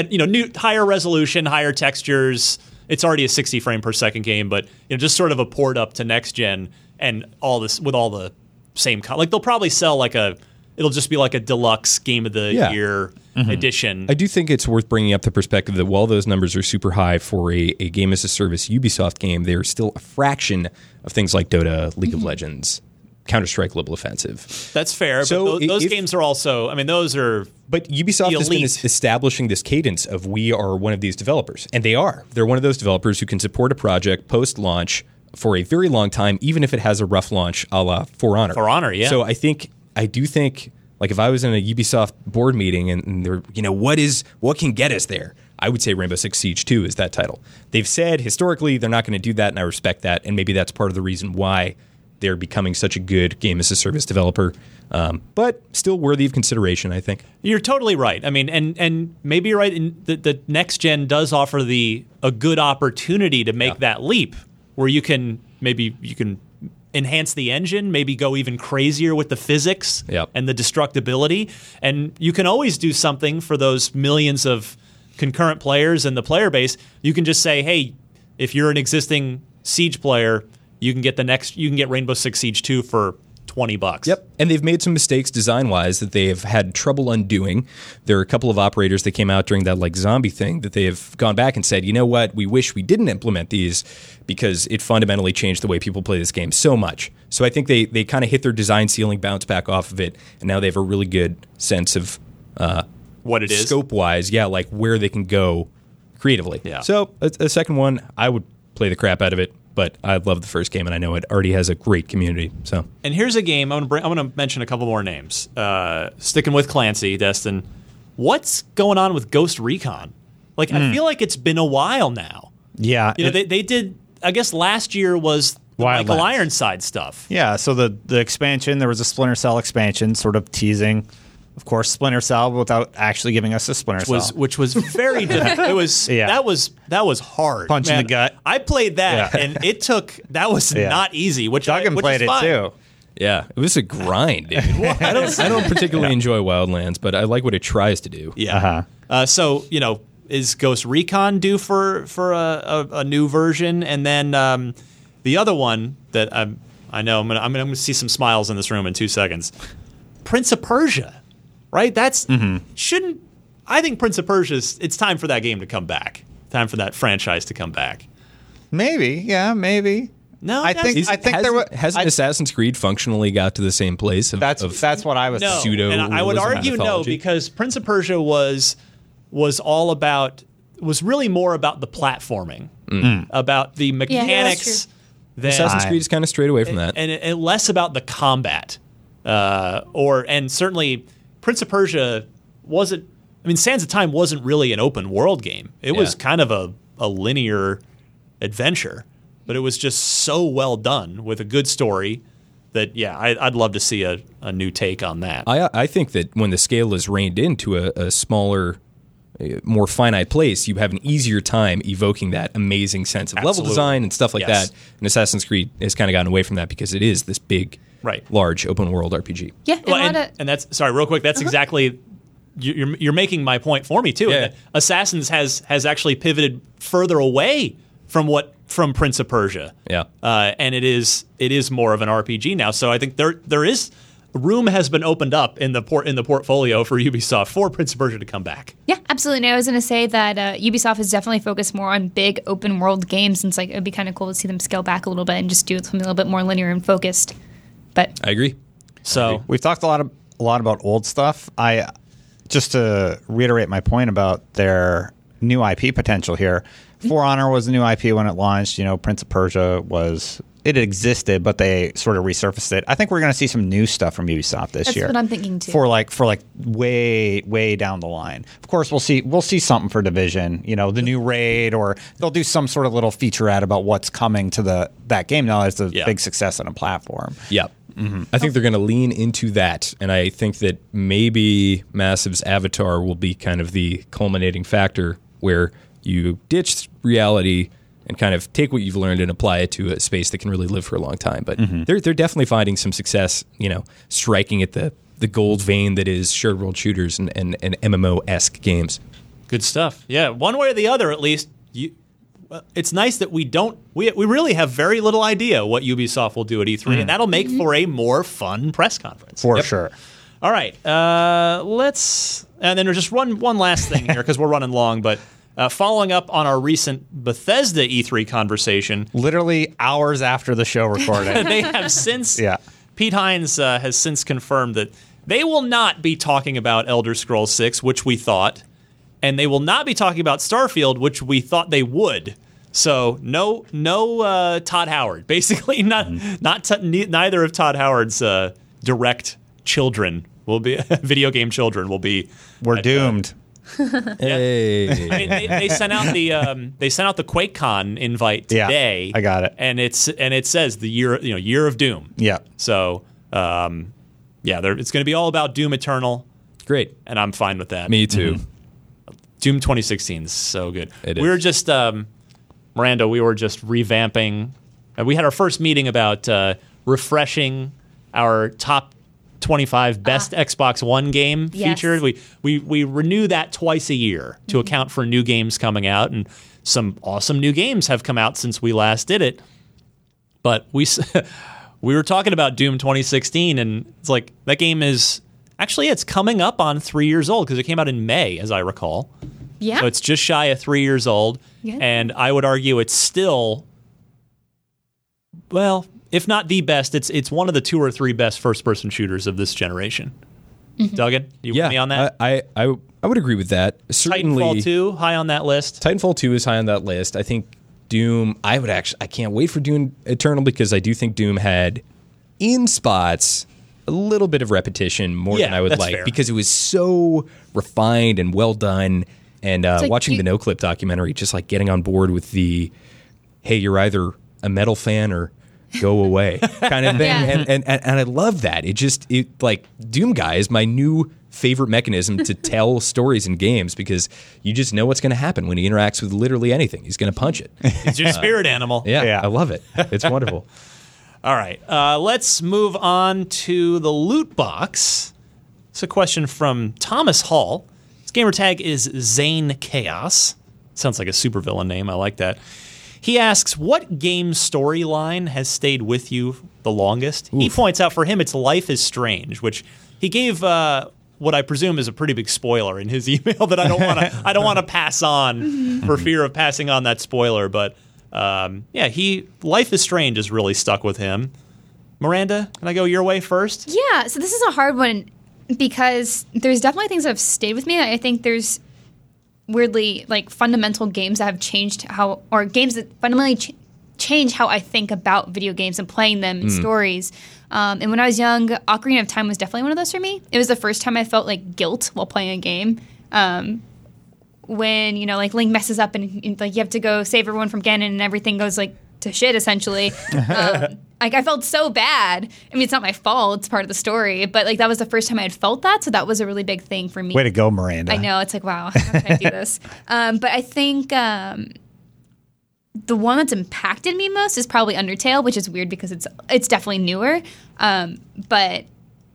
you know new higher resolution higher textures. It's already a 60 frame per second game but you know just sort of a port up to next gen and all this with all the same con- like they'll probably sell like a it'll just be like a deluxe game of the Yeah. year mm-hmm. edition I do think it's worth bringing up the perspective that while those numbers are super high for a, a game as a service Ubisoft game, they're still a fraction of things like Dota, League of mm-hmm. Legends, Counter Strike Global Offensive. that's fair So but tho- those if- games are also i mean those are But Ubisoft The has been establishing this cadence of we are one of these developers, and they are. They're one of those developers who can support a project post launch for a very long time, even if it has a rough launch, a la For Honor. For Honor, yeah. So I think I do think like if I was in a Ubisoft board meeting and, and they're you know what is what can get us there. I would say Rainbow Six Siege 2 is that title. They've said historically they're not going to do that, and I respect that. And maybe that's part of the reason why they're becoming such a good game as a service developer. Um, but still worthy of consideration, I think. You're totally right. I mean, and and maybe you're right. In the, the next gen does offer the a good opportunity to make that leap, where you can maybe you can enhance the engine, maybe go even crazier with the physics Yep. and the destructibility, and you can always do something for those millions of concurrent players and the player base. You can just say, hey, if you're an existing Siege player, you can get the next, you can get Rainbow Six Siege two for twenty bucks. Yep. And they've made some mistakes design wise that they have had trouble undoing. There are a couple of operators that came out during that like zombie thing that they have gone back and said, you know what, we wish we didn't implement these because it fundamentally changed the way people play this game so much. So I think they, they kind of hit their design ceiling, bounce back off of it, and now they have a really good sense of uh, What it is. scope wise, yeah, like where they can go creatively. Yeah. So a, a second one, I would play the crap out of it, but I love the first game, and I know it already has a great community. So And here's a game. I'm gonna bring, I'm gonna mention a couple more names. Uh, sticking with Clancy, Destin. What's going on with Ghost Recon? Like I feel like it's been a while now. Yeah. You know, it- they, they did. I guess last year was the Michael Wildlands. Ironside stuff. Yeah, so the the expansion, there was a Splinter Cell expansion, sort of teasing, of course, Splinter Cell without actually giving us a Splinter was Cell. which was very difficult. It was Yeah. that was that was hard. Punch in the gut. I played that Yeah. and it took that was Yeah. not easy. Which I Duggan which played is it fine. too. yeah, it was a grind. Dude. I don't I don't particularly enjoy Wildlands, but I like what it tries to do. Yeah. Uh-huh. Uh, so you know, is Ghost Recon due for for a, a, a new version? And then um, the other one that I'm, I know I'm gonna I'm gonna see some smiles in this room in two seconds. Prince of Persia, right? That's Mm-hmm. shouldn't. I think Prince of Persia's. It's time for that game to come back. Time for that franchise to come back. Maybe, yeah, maybe. No, I think Is- I think hasn't, there was hasn't Assassin's Creed functionally got to the same place of, that's of that's what I was no, pseudo and I would argue no because Prince of Persia was was all about was really more about the platforming, about the mechanics. than, Assassin's I- Creed is kind of straight away from that. and, and less about the combat, uh, or and certainly Prince of Persia wasn't. I mean, Sands of Time wasn't really an open world game. It was kind of a, a linear adventure, but it was just so well done with a good story that yeah, I, I'd love to see a, a new take on that. I I think that when the scale is reined into a, a smaller, uh, more finite place, you have an easier time evoking that amazing sense of level design and stuff like Yes. that. And Assassin's Creed has kind of gotten away from that because it is this big, Right. large open world RPG. Yeah, and Well, and, lot of- and that's sorry, real quick. That's exactly you- you're you're making my point for me too. Yeah. Assassins has has actually pivoted further away from what from Prince of Persia. Yeah. uh, and it is it is more of an RPG now. So I think there there is room has been opened up in the port in the portfolio for Ubisoft for Prince of Persia to come back. Yeah, absolutely. No, I was going to say that uh, Ubisoft has definitely focused more on big open world games. And it's like it would be kind of cool to see them scale back a little bit and just do something a little bit more linear and focused. But I agree. So We've talked a lot of, a lot about old stuff. I just to reiterate my point about their new IP potential here. For Honor was a new IP when it launched. You know, Prince of Persia was it existed, but they sort of resurfaced it. I think we're going to see some new stuff from Ubisoft this That's year. That's what I'm thinking, too. For like for like way way down the line. Of course, we'll see we'll see something for Division. You know, the new raid, or they'll do some sort of little featurette about what's coming to the that game. Now it's a Yeah. big success on a platform. Yeah. I think they're going to lean into that. And I think that maybe Massive's Avatar will be kind of the culminating factor where you ditch reality and kind of take what you've learned and apply it to a space that can really live for a long time. But mm-hmm. they're, they're definitely finding some success, you know, striking at the, the gold vein that is shared world shooters and, and, and MMO esque games. good stuff. Yeah, one way or the other, at least. You, it's nice that we don't. We we really have very little idea what Ubisoft will do at E3, and that'll make for a more fun press conference. For sure. All right, uh, let's and then there's just one one last thing here because we're running long, but uh, following up on our recent Bethesda E3 conversation, Literally hours after the show recorded. they have since Yeah. Pete Hines uh, has since confirmed that they will not be talking about Elder Scrolls 6, which we thought, and they will not be talking about Starfield, which we thought they would. So no, no uh, Todd Howard. Basically, not not t- ne- neither of Todd Howard's uh, direct children will be video game children will be. We're at, uh, doomed. Hey. I mean, they, they sent out the um, they sent out the QuakeCon invite Yeah, today. I got it. and it's and it says the year you know year of Doom. yeah. So, um, yeah, it's going to be all about Doom Eternal, Great. and I'm fine with that. Me too. Doom 2016 is so good. It we were just, um, Miranda, we were just revamping. Uh, we had our first meeting about uh, refreshing our top 25 best Xbox One game Yes. features. We, we, we renew that twice a year to account for new games coming out, and some awesome new games have come out since we last did it. But we. we were talking about Doom 2016, and it's like that game is actually it's coming up on three years old because it came out in May, as I recall. Yeah. So it's just shy of three years old, Yeah. and I would argue it's still, well, if not the best, it's it's one of the two or three best first-person shooters of this generation. Mm-hmm. Duggan, you yeah, with me on that? I, I I I would agree with that. Certainly, Titanfall 2, high on that list. Titanfall 2 is high on that list. I think Doom, I would actually, I can't wait for Doom Eternal because I do think Doom had, in spots, a little bit of repetition more Yeah, than I would like fair. because it was so refined and well done. And uh, like watching you- the Noclip documentary, just like getting on board with the, hey, you're either a metal fan or go away kind of thing. Yeah. And, and, and, and I love that. It just, it like, Doom Guy is my new favorite mechanism to tell stories in games because you just know what's going to happen when he interacts with literally anything. He's going to punch it. It's your spirit animal. Yeah, Yeah. I love it. It's wonderful. All right, uh, let's move on to the loot box. It's a question from Thomas Hall. His gamer tag is Zane Chaos. Sounds like a supervillain name. I like that. He asks, "What game storyline has stayed with you the longest?" He points out for him it's Life is Strange, which he gave uh, what I presume is a pretty big spoiler in his email that I don't want to I don't want to pass on for fear of passing on that spoiler. But um, yeah, he Life is Strange has really stuck with him. Miranda, can I go your way first? Yeah, so this is a hard one because there's definitely things that have stayed with me. I think there's weirdly like fundamental games that have changed how, or games that fundamentally ch- change how I think about video games and playing them and stories. Um, and when I was young, Ocarina of Time was definitely one of those for me. It was the first time I felt like guilt while playing a game. Um, when you know, like Link messes up and, and, like you have to go save everyone from Ganon and everything goes like to shit essentially. um, like I felt so bad. I mean, it's not my fault; it's part of the story. But like that was the first time I had felt that, so that was a really big thing for me. Way to go, Miranda. I know it's like wow, how can I do this? Um, but I think um, the one that's impacted me most is probably Undertale, which is weird because it's it's definitely newer. Um, but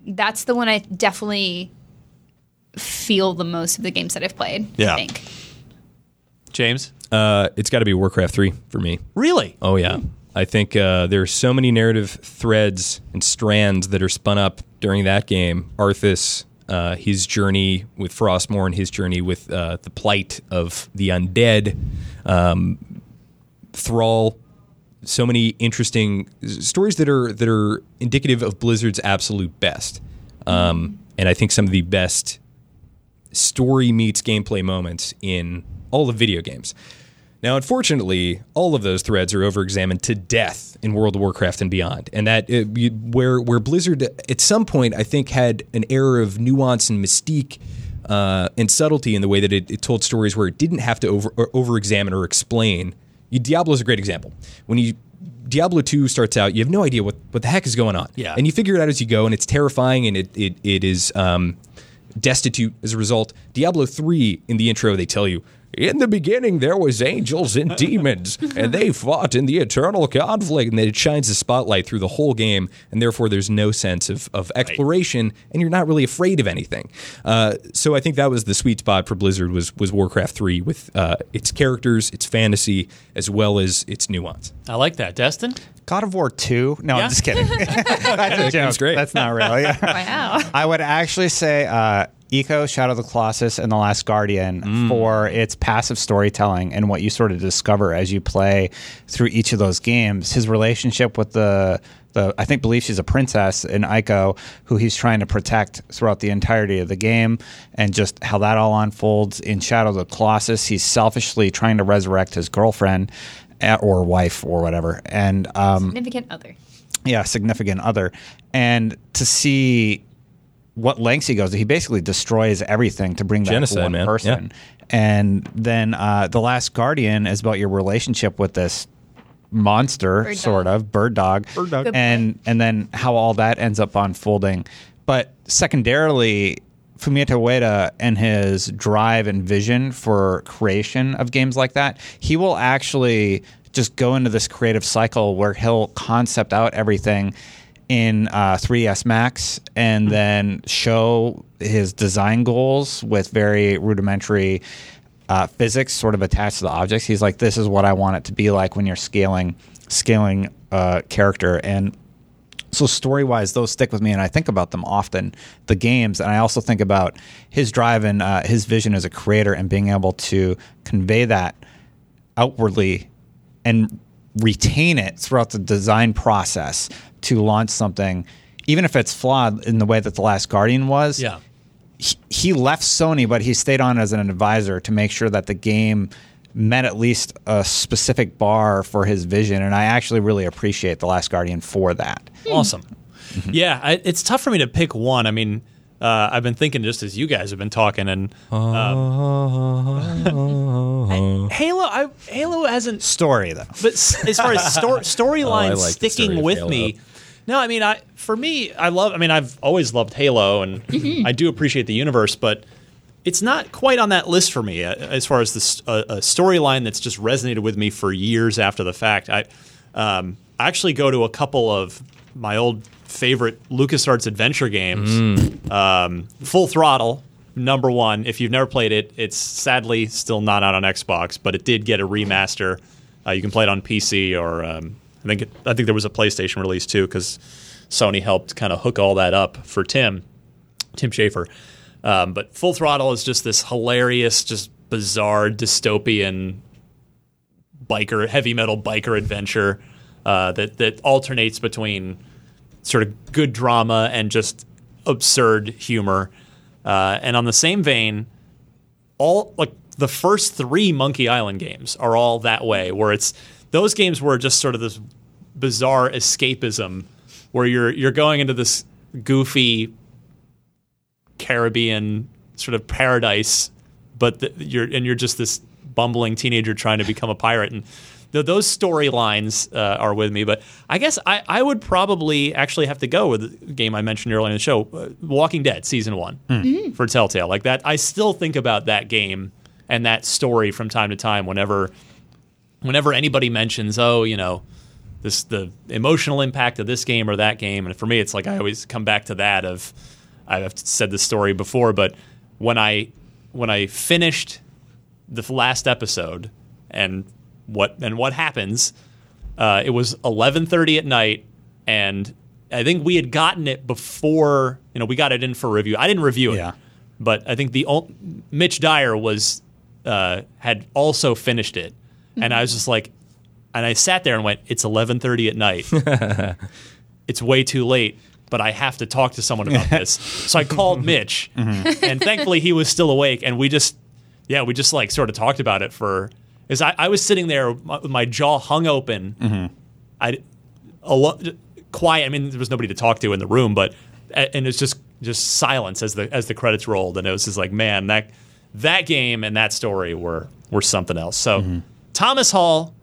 that's the one I definitely feel the most of the games that I've played. Yeah. I think. James? Uh, it's got to be Warcraft 3 for me. Really? Oh, yeah. I think uh, there are so many narrative threads and strands that are spun up during that game. Arthas, uh, his journey with Frostmourne, and his journey with uh, the plight of the undead, um, Thrall. So many interesting stories that are that are indicative of Blizzard's absolute best, um, and I think some of the best story meets gameplay moments in all of video games. Now, unfortunately, all of those threads are over-examined to death in World of Warcraft and beyond, and that uh, you- where where Blizzard at some point I think had an air of nuance and mystique uh, and subtlety in the way that it, it told stories where it didn't have to over or over-examine or explain. Diablo is a great example. When you Diablo 2 starts out, you have no idea what, what the heck is going on. Yeah. And you figure it out as you go, and it's terrifying and it, it, it is um, destitute as a result. Diablo 3, in the intro, they tell you, in the beginning, there was angels and demons, and they fought in the eternal conflict. And then it shines the spotlight through the whole game, and therefore there's no sense of, of exploration, and you're not really afraid of anything. Uh, so I think that was the sweet spot for Blizzard was was Warcraft 3 with uh, its characters, its fantasy, as well as its nuance. I like that. Destin? God of War 2? No, Yeah. I'm just kidding. That's a joke. great. That's not real. Yeah. Wow. I would actually say uh, Ico, Shadow of the Colossus, and The Last Guardian for its passive storytelling and what you sort of discover as you play through each of those games. His relationship with the the I think believe she's a princess in Ico who he's trying to protect throughout the entirety of the game, and just how that all unfolds in Shadow of the Colossus. He's selfishly trying to resurrect his girlfriend. Or wife, or whatever, and um, Significant other. yeah, significant other, and to see what lengths he goes to, he basically destroys everything to bring back Genocide, one man. person. And then uh, the Last Guardian is about your relationship with this monster, Bird sort dog. of bird dog, bird dog. And and then how all that ends up unfolding. But secondarily. Fumito Ueda and his drive and vision for creation of games like that, he will actually just go into this creative cycle where he'll concept out everything in uh, 3ds Max and then show his design goals with very rudimentary uh, physics sort of attached to the objects. He's like, this is what I want it to be like when you're scaling scaling a character and so story wise, those stick with me, and I think about them often. The games, and I also think about his drive and uh, his vision as a creator, and being able to convey that outwardly and retain it throughout the design process to launch something, even if it's flawed in the way that the Last Guardian was. Yeah. He, he left Sony, but he stayed on as an advisor to make sure that the game met at least a specific bar for his vision, and I actually really appreciate the Last Guardian for that. Awesome. Yeah, I, it's tough for me to pick one. I mean, uh, I've been thinking just as you guys have been talking, and um, I- Halo, I, Halo hasn't. Story though, But as far as sto- storyline Oh, like sticking story with Halo. me, no, I mean, I for me, I love. I mean, I've always loved Halo, and I do appreciate the universe, but it's not quite on that list for me uh, as far as this uh, a storyline that's just resonated with me for years after the fact. I um, I actually go to a couple of my old favorite LucasArts adventure games. Um, Full Throttle, number one. If you've never played it, it's sadly still not out on Xbox, but it did get a remaster. Uh, you can play it on PC, or um, I think it, I think there was a PlayStation release too, because Sony helped kind of hook all that up for Tim, Tim Schafer. Um, but Full Throttle is just this hilarious, just bizarre dystopian biker, heavy metal biker adventure uh, that that alternates between sort of good drama and just absurd humor. Uh, and on the same vein, all like the first three Monkey Island games are all that way, where it's those games were just sort of this bizarre escapism, where you're you're going into this goofy Caribbean sort of paradise, but the, you're and you're just this bumbling teenager trying to become a pirate, and th- those storylines uh, are with me. But I guess I, I would probably actually have to go with the game I mentioned earlier in the show, uh, Walking Dead season one for Telltale. Like that, I still think about that game and that story from time to time. Whenever whenever anybody mentions, oh, you know. This the emotional impact of this game or that game, and for me, it's like I always come back to that. Of I've said this story before, but when I when I finished the last episode and what and what happens, uh, it was 11:30 at night, and I think we had gotten it before you know we got it in for review. I didn't review it, Yeah. but I think the Mitch Dyer was uh, had also finished it, and I was just like, and I sat there and went, "It's 11:30 at night. it's way too late." But I have to talk to someone about this. So I called Mitch, mm-hmm. and thankfully he was still awake, and we just, yeah, we just like sort of talked about it for. Is I, I was sitting there with my- my jaw hung open, mm-hmm. I a lo- quiet. I mean, there was nobody to talk to in the room, but and it's just just silence as the as the credits rolled, and it was just like, man, that that game and that story were were something else. So, mm-hmm. Thomas Hall,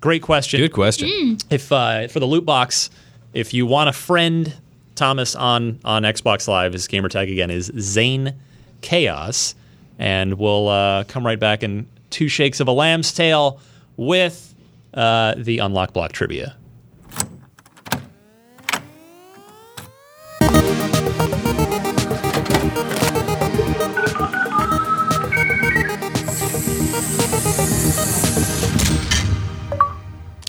great question. Good question. Mm. If uh, for the loot box, if you want a friend Thomas on on Xbox Live, his gamer tag again is Zane Chaos, and we'll uh, come right back in two shakes of a lamb's tail with uh, the unlock block trivia.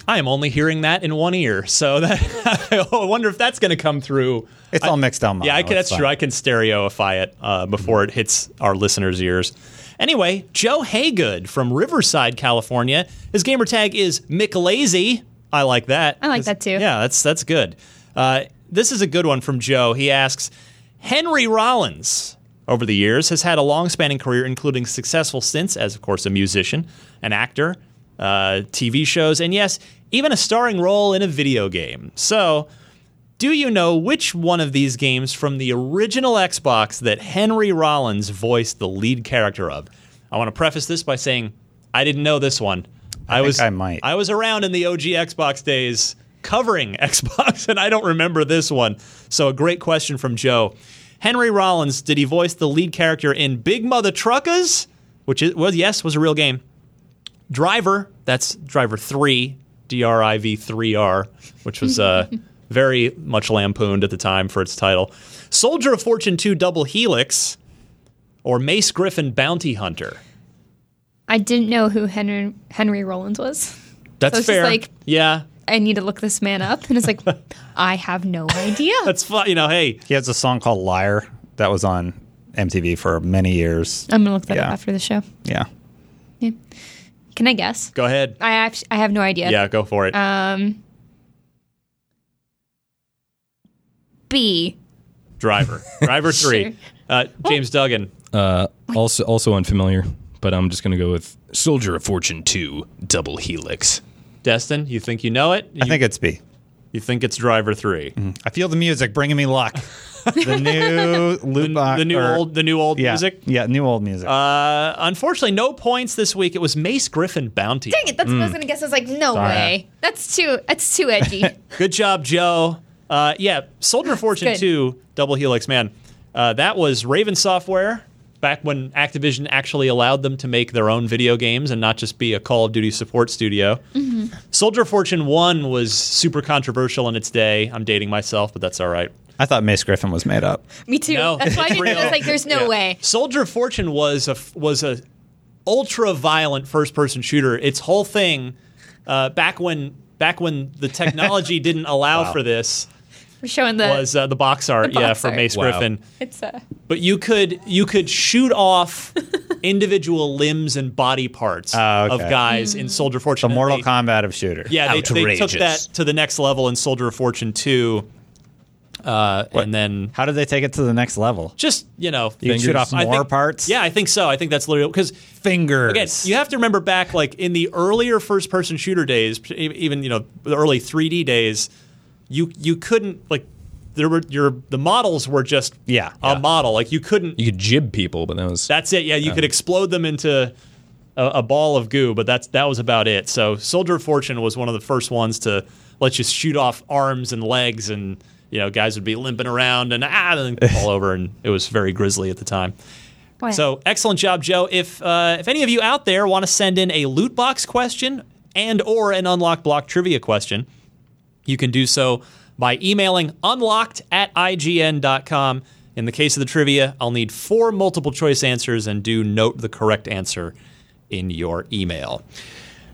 I am only hearing that in one ear, so that I wonder if that's going to come through. It's all mixed down. Yeah, I can, it's that's true. I can stereoify it uh, before it hits our listeners' ears. Anyway, Joe Haygood from Riverside, California. His gamer tag is McLazy. I like that. I like that too. Yeah, that's that's good. Uh, this is a good one from Joe. He asks, Henry Rollins over the years has had a long-spanning career, including successful stints as, of course, a musician, an actor, uh, TV shows, and yes, even a starring role in a video game. So. Do you know which one of these games from the original Xbox that Henry Rollins voiced the lead character of? I want to preface this by saying I didn't know this one. I, think was I might. I was around in the OG Xbox days covering Xbox and I don't remember this one. So a great question from Joe. Henry Rollins, did he voice the lead character in Big Mother Truckers? Which is well, yes, was a real game. Driver, that's Driver 3, D R I V 3R, which was uh, very much lampooned at the time for its title. Soldier of Fortune 2 Double Helix, or Mace Griffin Bounty Hunter. I didn't know who Henry Henry Rollins was. That's So it's just fair. like- yeah. I need to look this man up, and it's like, I have no idea. That's fun. You know, hey, He has a song called Liar that was on MTV for many years. I'm gonna look that Yeah. up after the show. Yeah. Yeah. Can I guess? go ahead. I actually, I have no idea. Yeah, go for it. Um. B. Driver. Driver three. Sure. Uh, James Duggan. Uh, also, also unfamiliar, but I'm just going to go with Soldier of Fortune 2 Double Helix. Destin, you think you know it? I think it's B. you think it's Driver 3 I feel the music bringing me luck. the new loot box. The new or- old, the new old yeah, music. Yeah, new old music. Uh, unfortunately, no points this week. It was Mace Griffin Bounty. Dang it! That's what I was gonna guess. I was like, no Sorry. way. That's too. That's too edgy. Good job, Joe. Uh, yeah, Soldier of Fortune 2 Double Helix, man. Uh, that was Raven Software back when Activision actually allowed them to make their own video games and not just be a Call of Duty support studio. Mm-hmm. Soldier Fortune 1 was super controversial in its day. I'm dating myself, but that's all right. I thought Mace Griffin was made up. Me too. No, That's why I didn't. I real. like, there's no Yeah. way. Soldier Fortune was a was a ultra violent first person shooter. Its whole thing uh, back when back when the technology didn't allow for this We're showing the. was uh, the box art, The yeah, box for art. Mace Wow. Griffin. it's uh, But you could you could shoot off individual limbs and body parts Oh, okay. of guys in Soldier of Fortune. The And Mortal they- Kombat of shooters. Yeah, they, they took that to the next level in Soldier of Fortune two, uh, and then How did they take it to the next level? just you know You can shoot off more think- parts? Yeah, I think so. I think that's literally because Fingers. again, you have to remember back like in the earlier first person shooter days, even you know the early 3D days, you you couldn't like there were your the models were just Yeah, a yeah. model like you couldn't You could gib people, but that was. that's it yeah you could explode them into a, a ball of goo but that's that was about it so Soldier of Fortune was one of the first ones to let you shoot off arms and legs and you know guys would be limping around and ah and then fall over and it was very grisly at the time. wow. So excellent job, Joe. If uh, if any of you out there want to send in a loot box question and or an unlock block trivia question, you can do so by emailing unlocked at ign.com. In the case of the trivia, I'll need four multiple choice answers and do note the correct answer in your email.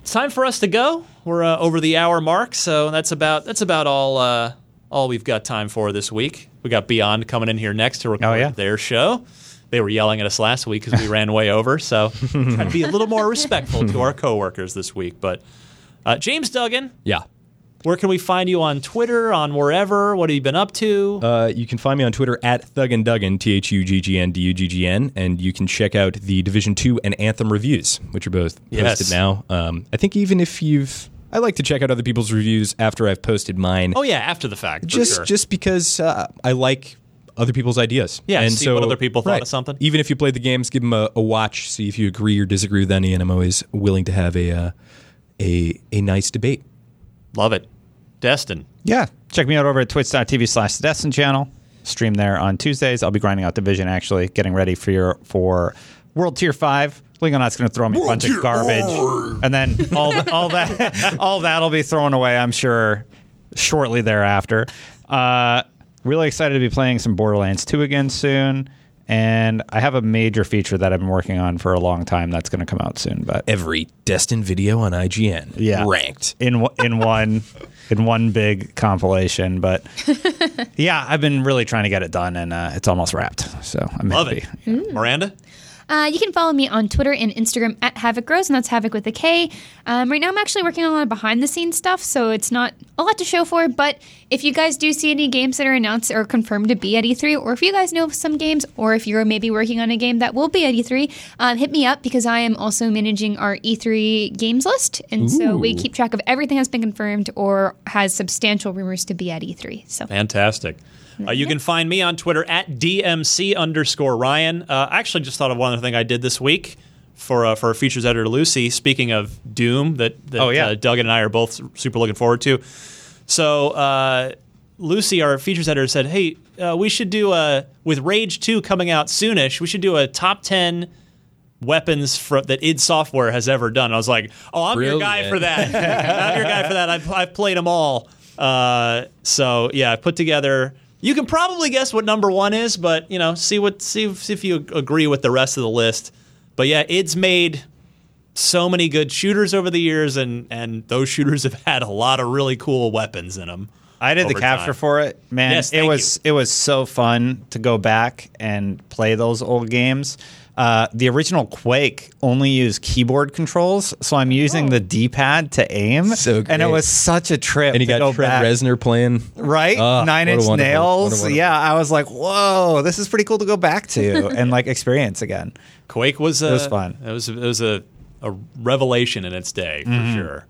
It's time for us to go. We're uh, over the hour mark, so that's about that's about all uh, all we've got time for this week. We got Beyond coming in here next to record Oh, yeah. their show. They were yelling at us last week because we ran way over, so try to be a little more respectful to our coworkers this week. But uh, James Duggan, yeah. Where can we find you on Twitter, on wherever? What have you been up to? Uh, you can find me on Twitter at Thugganduggan, T H U G G N D U G G N, and you can check out the Division 2 and Anthem reviews, which are both posted Yes. now. Um, I think even if you've. I like to check out other people's reviews after I've posted mine. oh yeah, after the fact, just sure. just because uh, I like other people's ideas. Yeah, and see so, what other people thought right. of something. Even if you played the games, give them a, a watch, see if you agree or disagree with any, and I'm always willing to have a uh, a a nice debate. Love it. Destin, Yeah. Check me out over at twitch.tv slash the Destin channel. Stream there on Tuesdays. I'll be grinding out Division actually, getting ready for your for World Tier 5. Lingonot's going to throw me a bunch of garbage. And then all, all that all that'll be thrown away, I'm sure, shortly thereafter. Uh, really excited to be playing some Borderlands 2 again soon. And I have a major feature that I've been working on for a long time that's going to come out soon. But Every Destin video on IGN Yeah. ranked. in one- in one in one big compilation. But yeah, I've been really trying to get it done, and uh, it's almost wrapped. So I'm love happy. it. Miranda, Uh, you can follow me on Twitter and Instagram at Havok Rose, and that's Havoc with a K. Um, right now, I'm actually working on a lot of behind the scenes stuff, so it's not a lot to show for. But if you guys do see any games that are announced or confirmed to be at E3, or if you guys know of some games, or if you're maybe working on a game that will be at E3, um, hit me up because I am also managing our E3 games list, and so we keep track of everything that's been confirmed or has substantial rumors to be at E3. So fantastic. Uh, you can find me on Twitter at DMC underscore Ryan. Uh, I actually just thought of one other thing I did this week for uh, for our features editor Lucy. Speaking of Doom, that, that Oh, yeah. uh, Doug and I are both super looking forward to. So uh, Lucy, our features editor, said, "Hey, uh, we should do a with Rage Two coming out soonish. We should do a top ten weapons fro- that id Software has ever done." I was like, "Oh, I'm your guy for that. I'm your guy for that. I've I've played them all." Uh, so yeah, I put together. You can probably guess what number one is, but you know, see what see, if- see if you agree with the rest of the list. But yeah, it's made so many good shooters over the years, and and those shooters have had a lot of really cool weapons in them. I did the capture time. for it, man. Yes, it was it was so fun to go back and play those old games. Uh, the original Quake only used keyboard controls, so I'm using Oh. the D-pad to aim, So great. and it was such a trip. And you got go Trent back. Reznor playing. right? Ah, Nine Inch wonderful- Nails. wonderful- Yeah, I was like, whoa, this is pretty cool to go back to and like experience again. Quake was a, was fun. It was it was a, a revelation in its day for Mm-hmm. sure.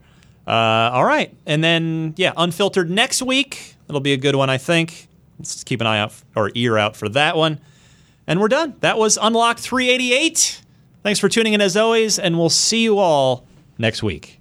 Uh, all right, and then yeah, unfiltered next week. It'll be a good one, I think. Let's keep an eye out or ear out for that one. And we're done. That was Unlock 388. Thanks for tuning in as always, and we'll see you all next week.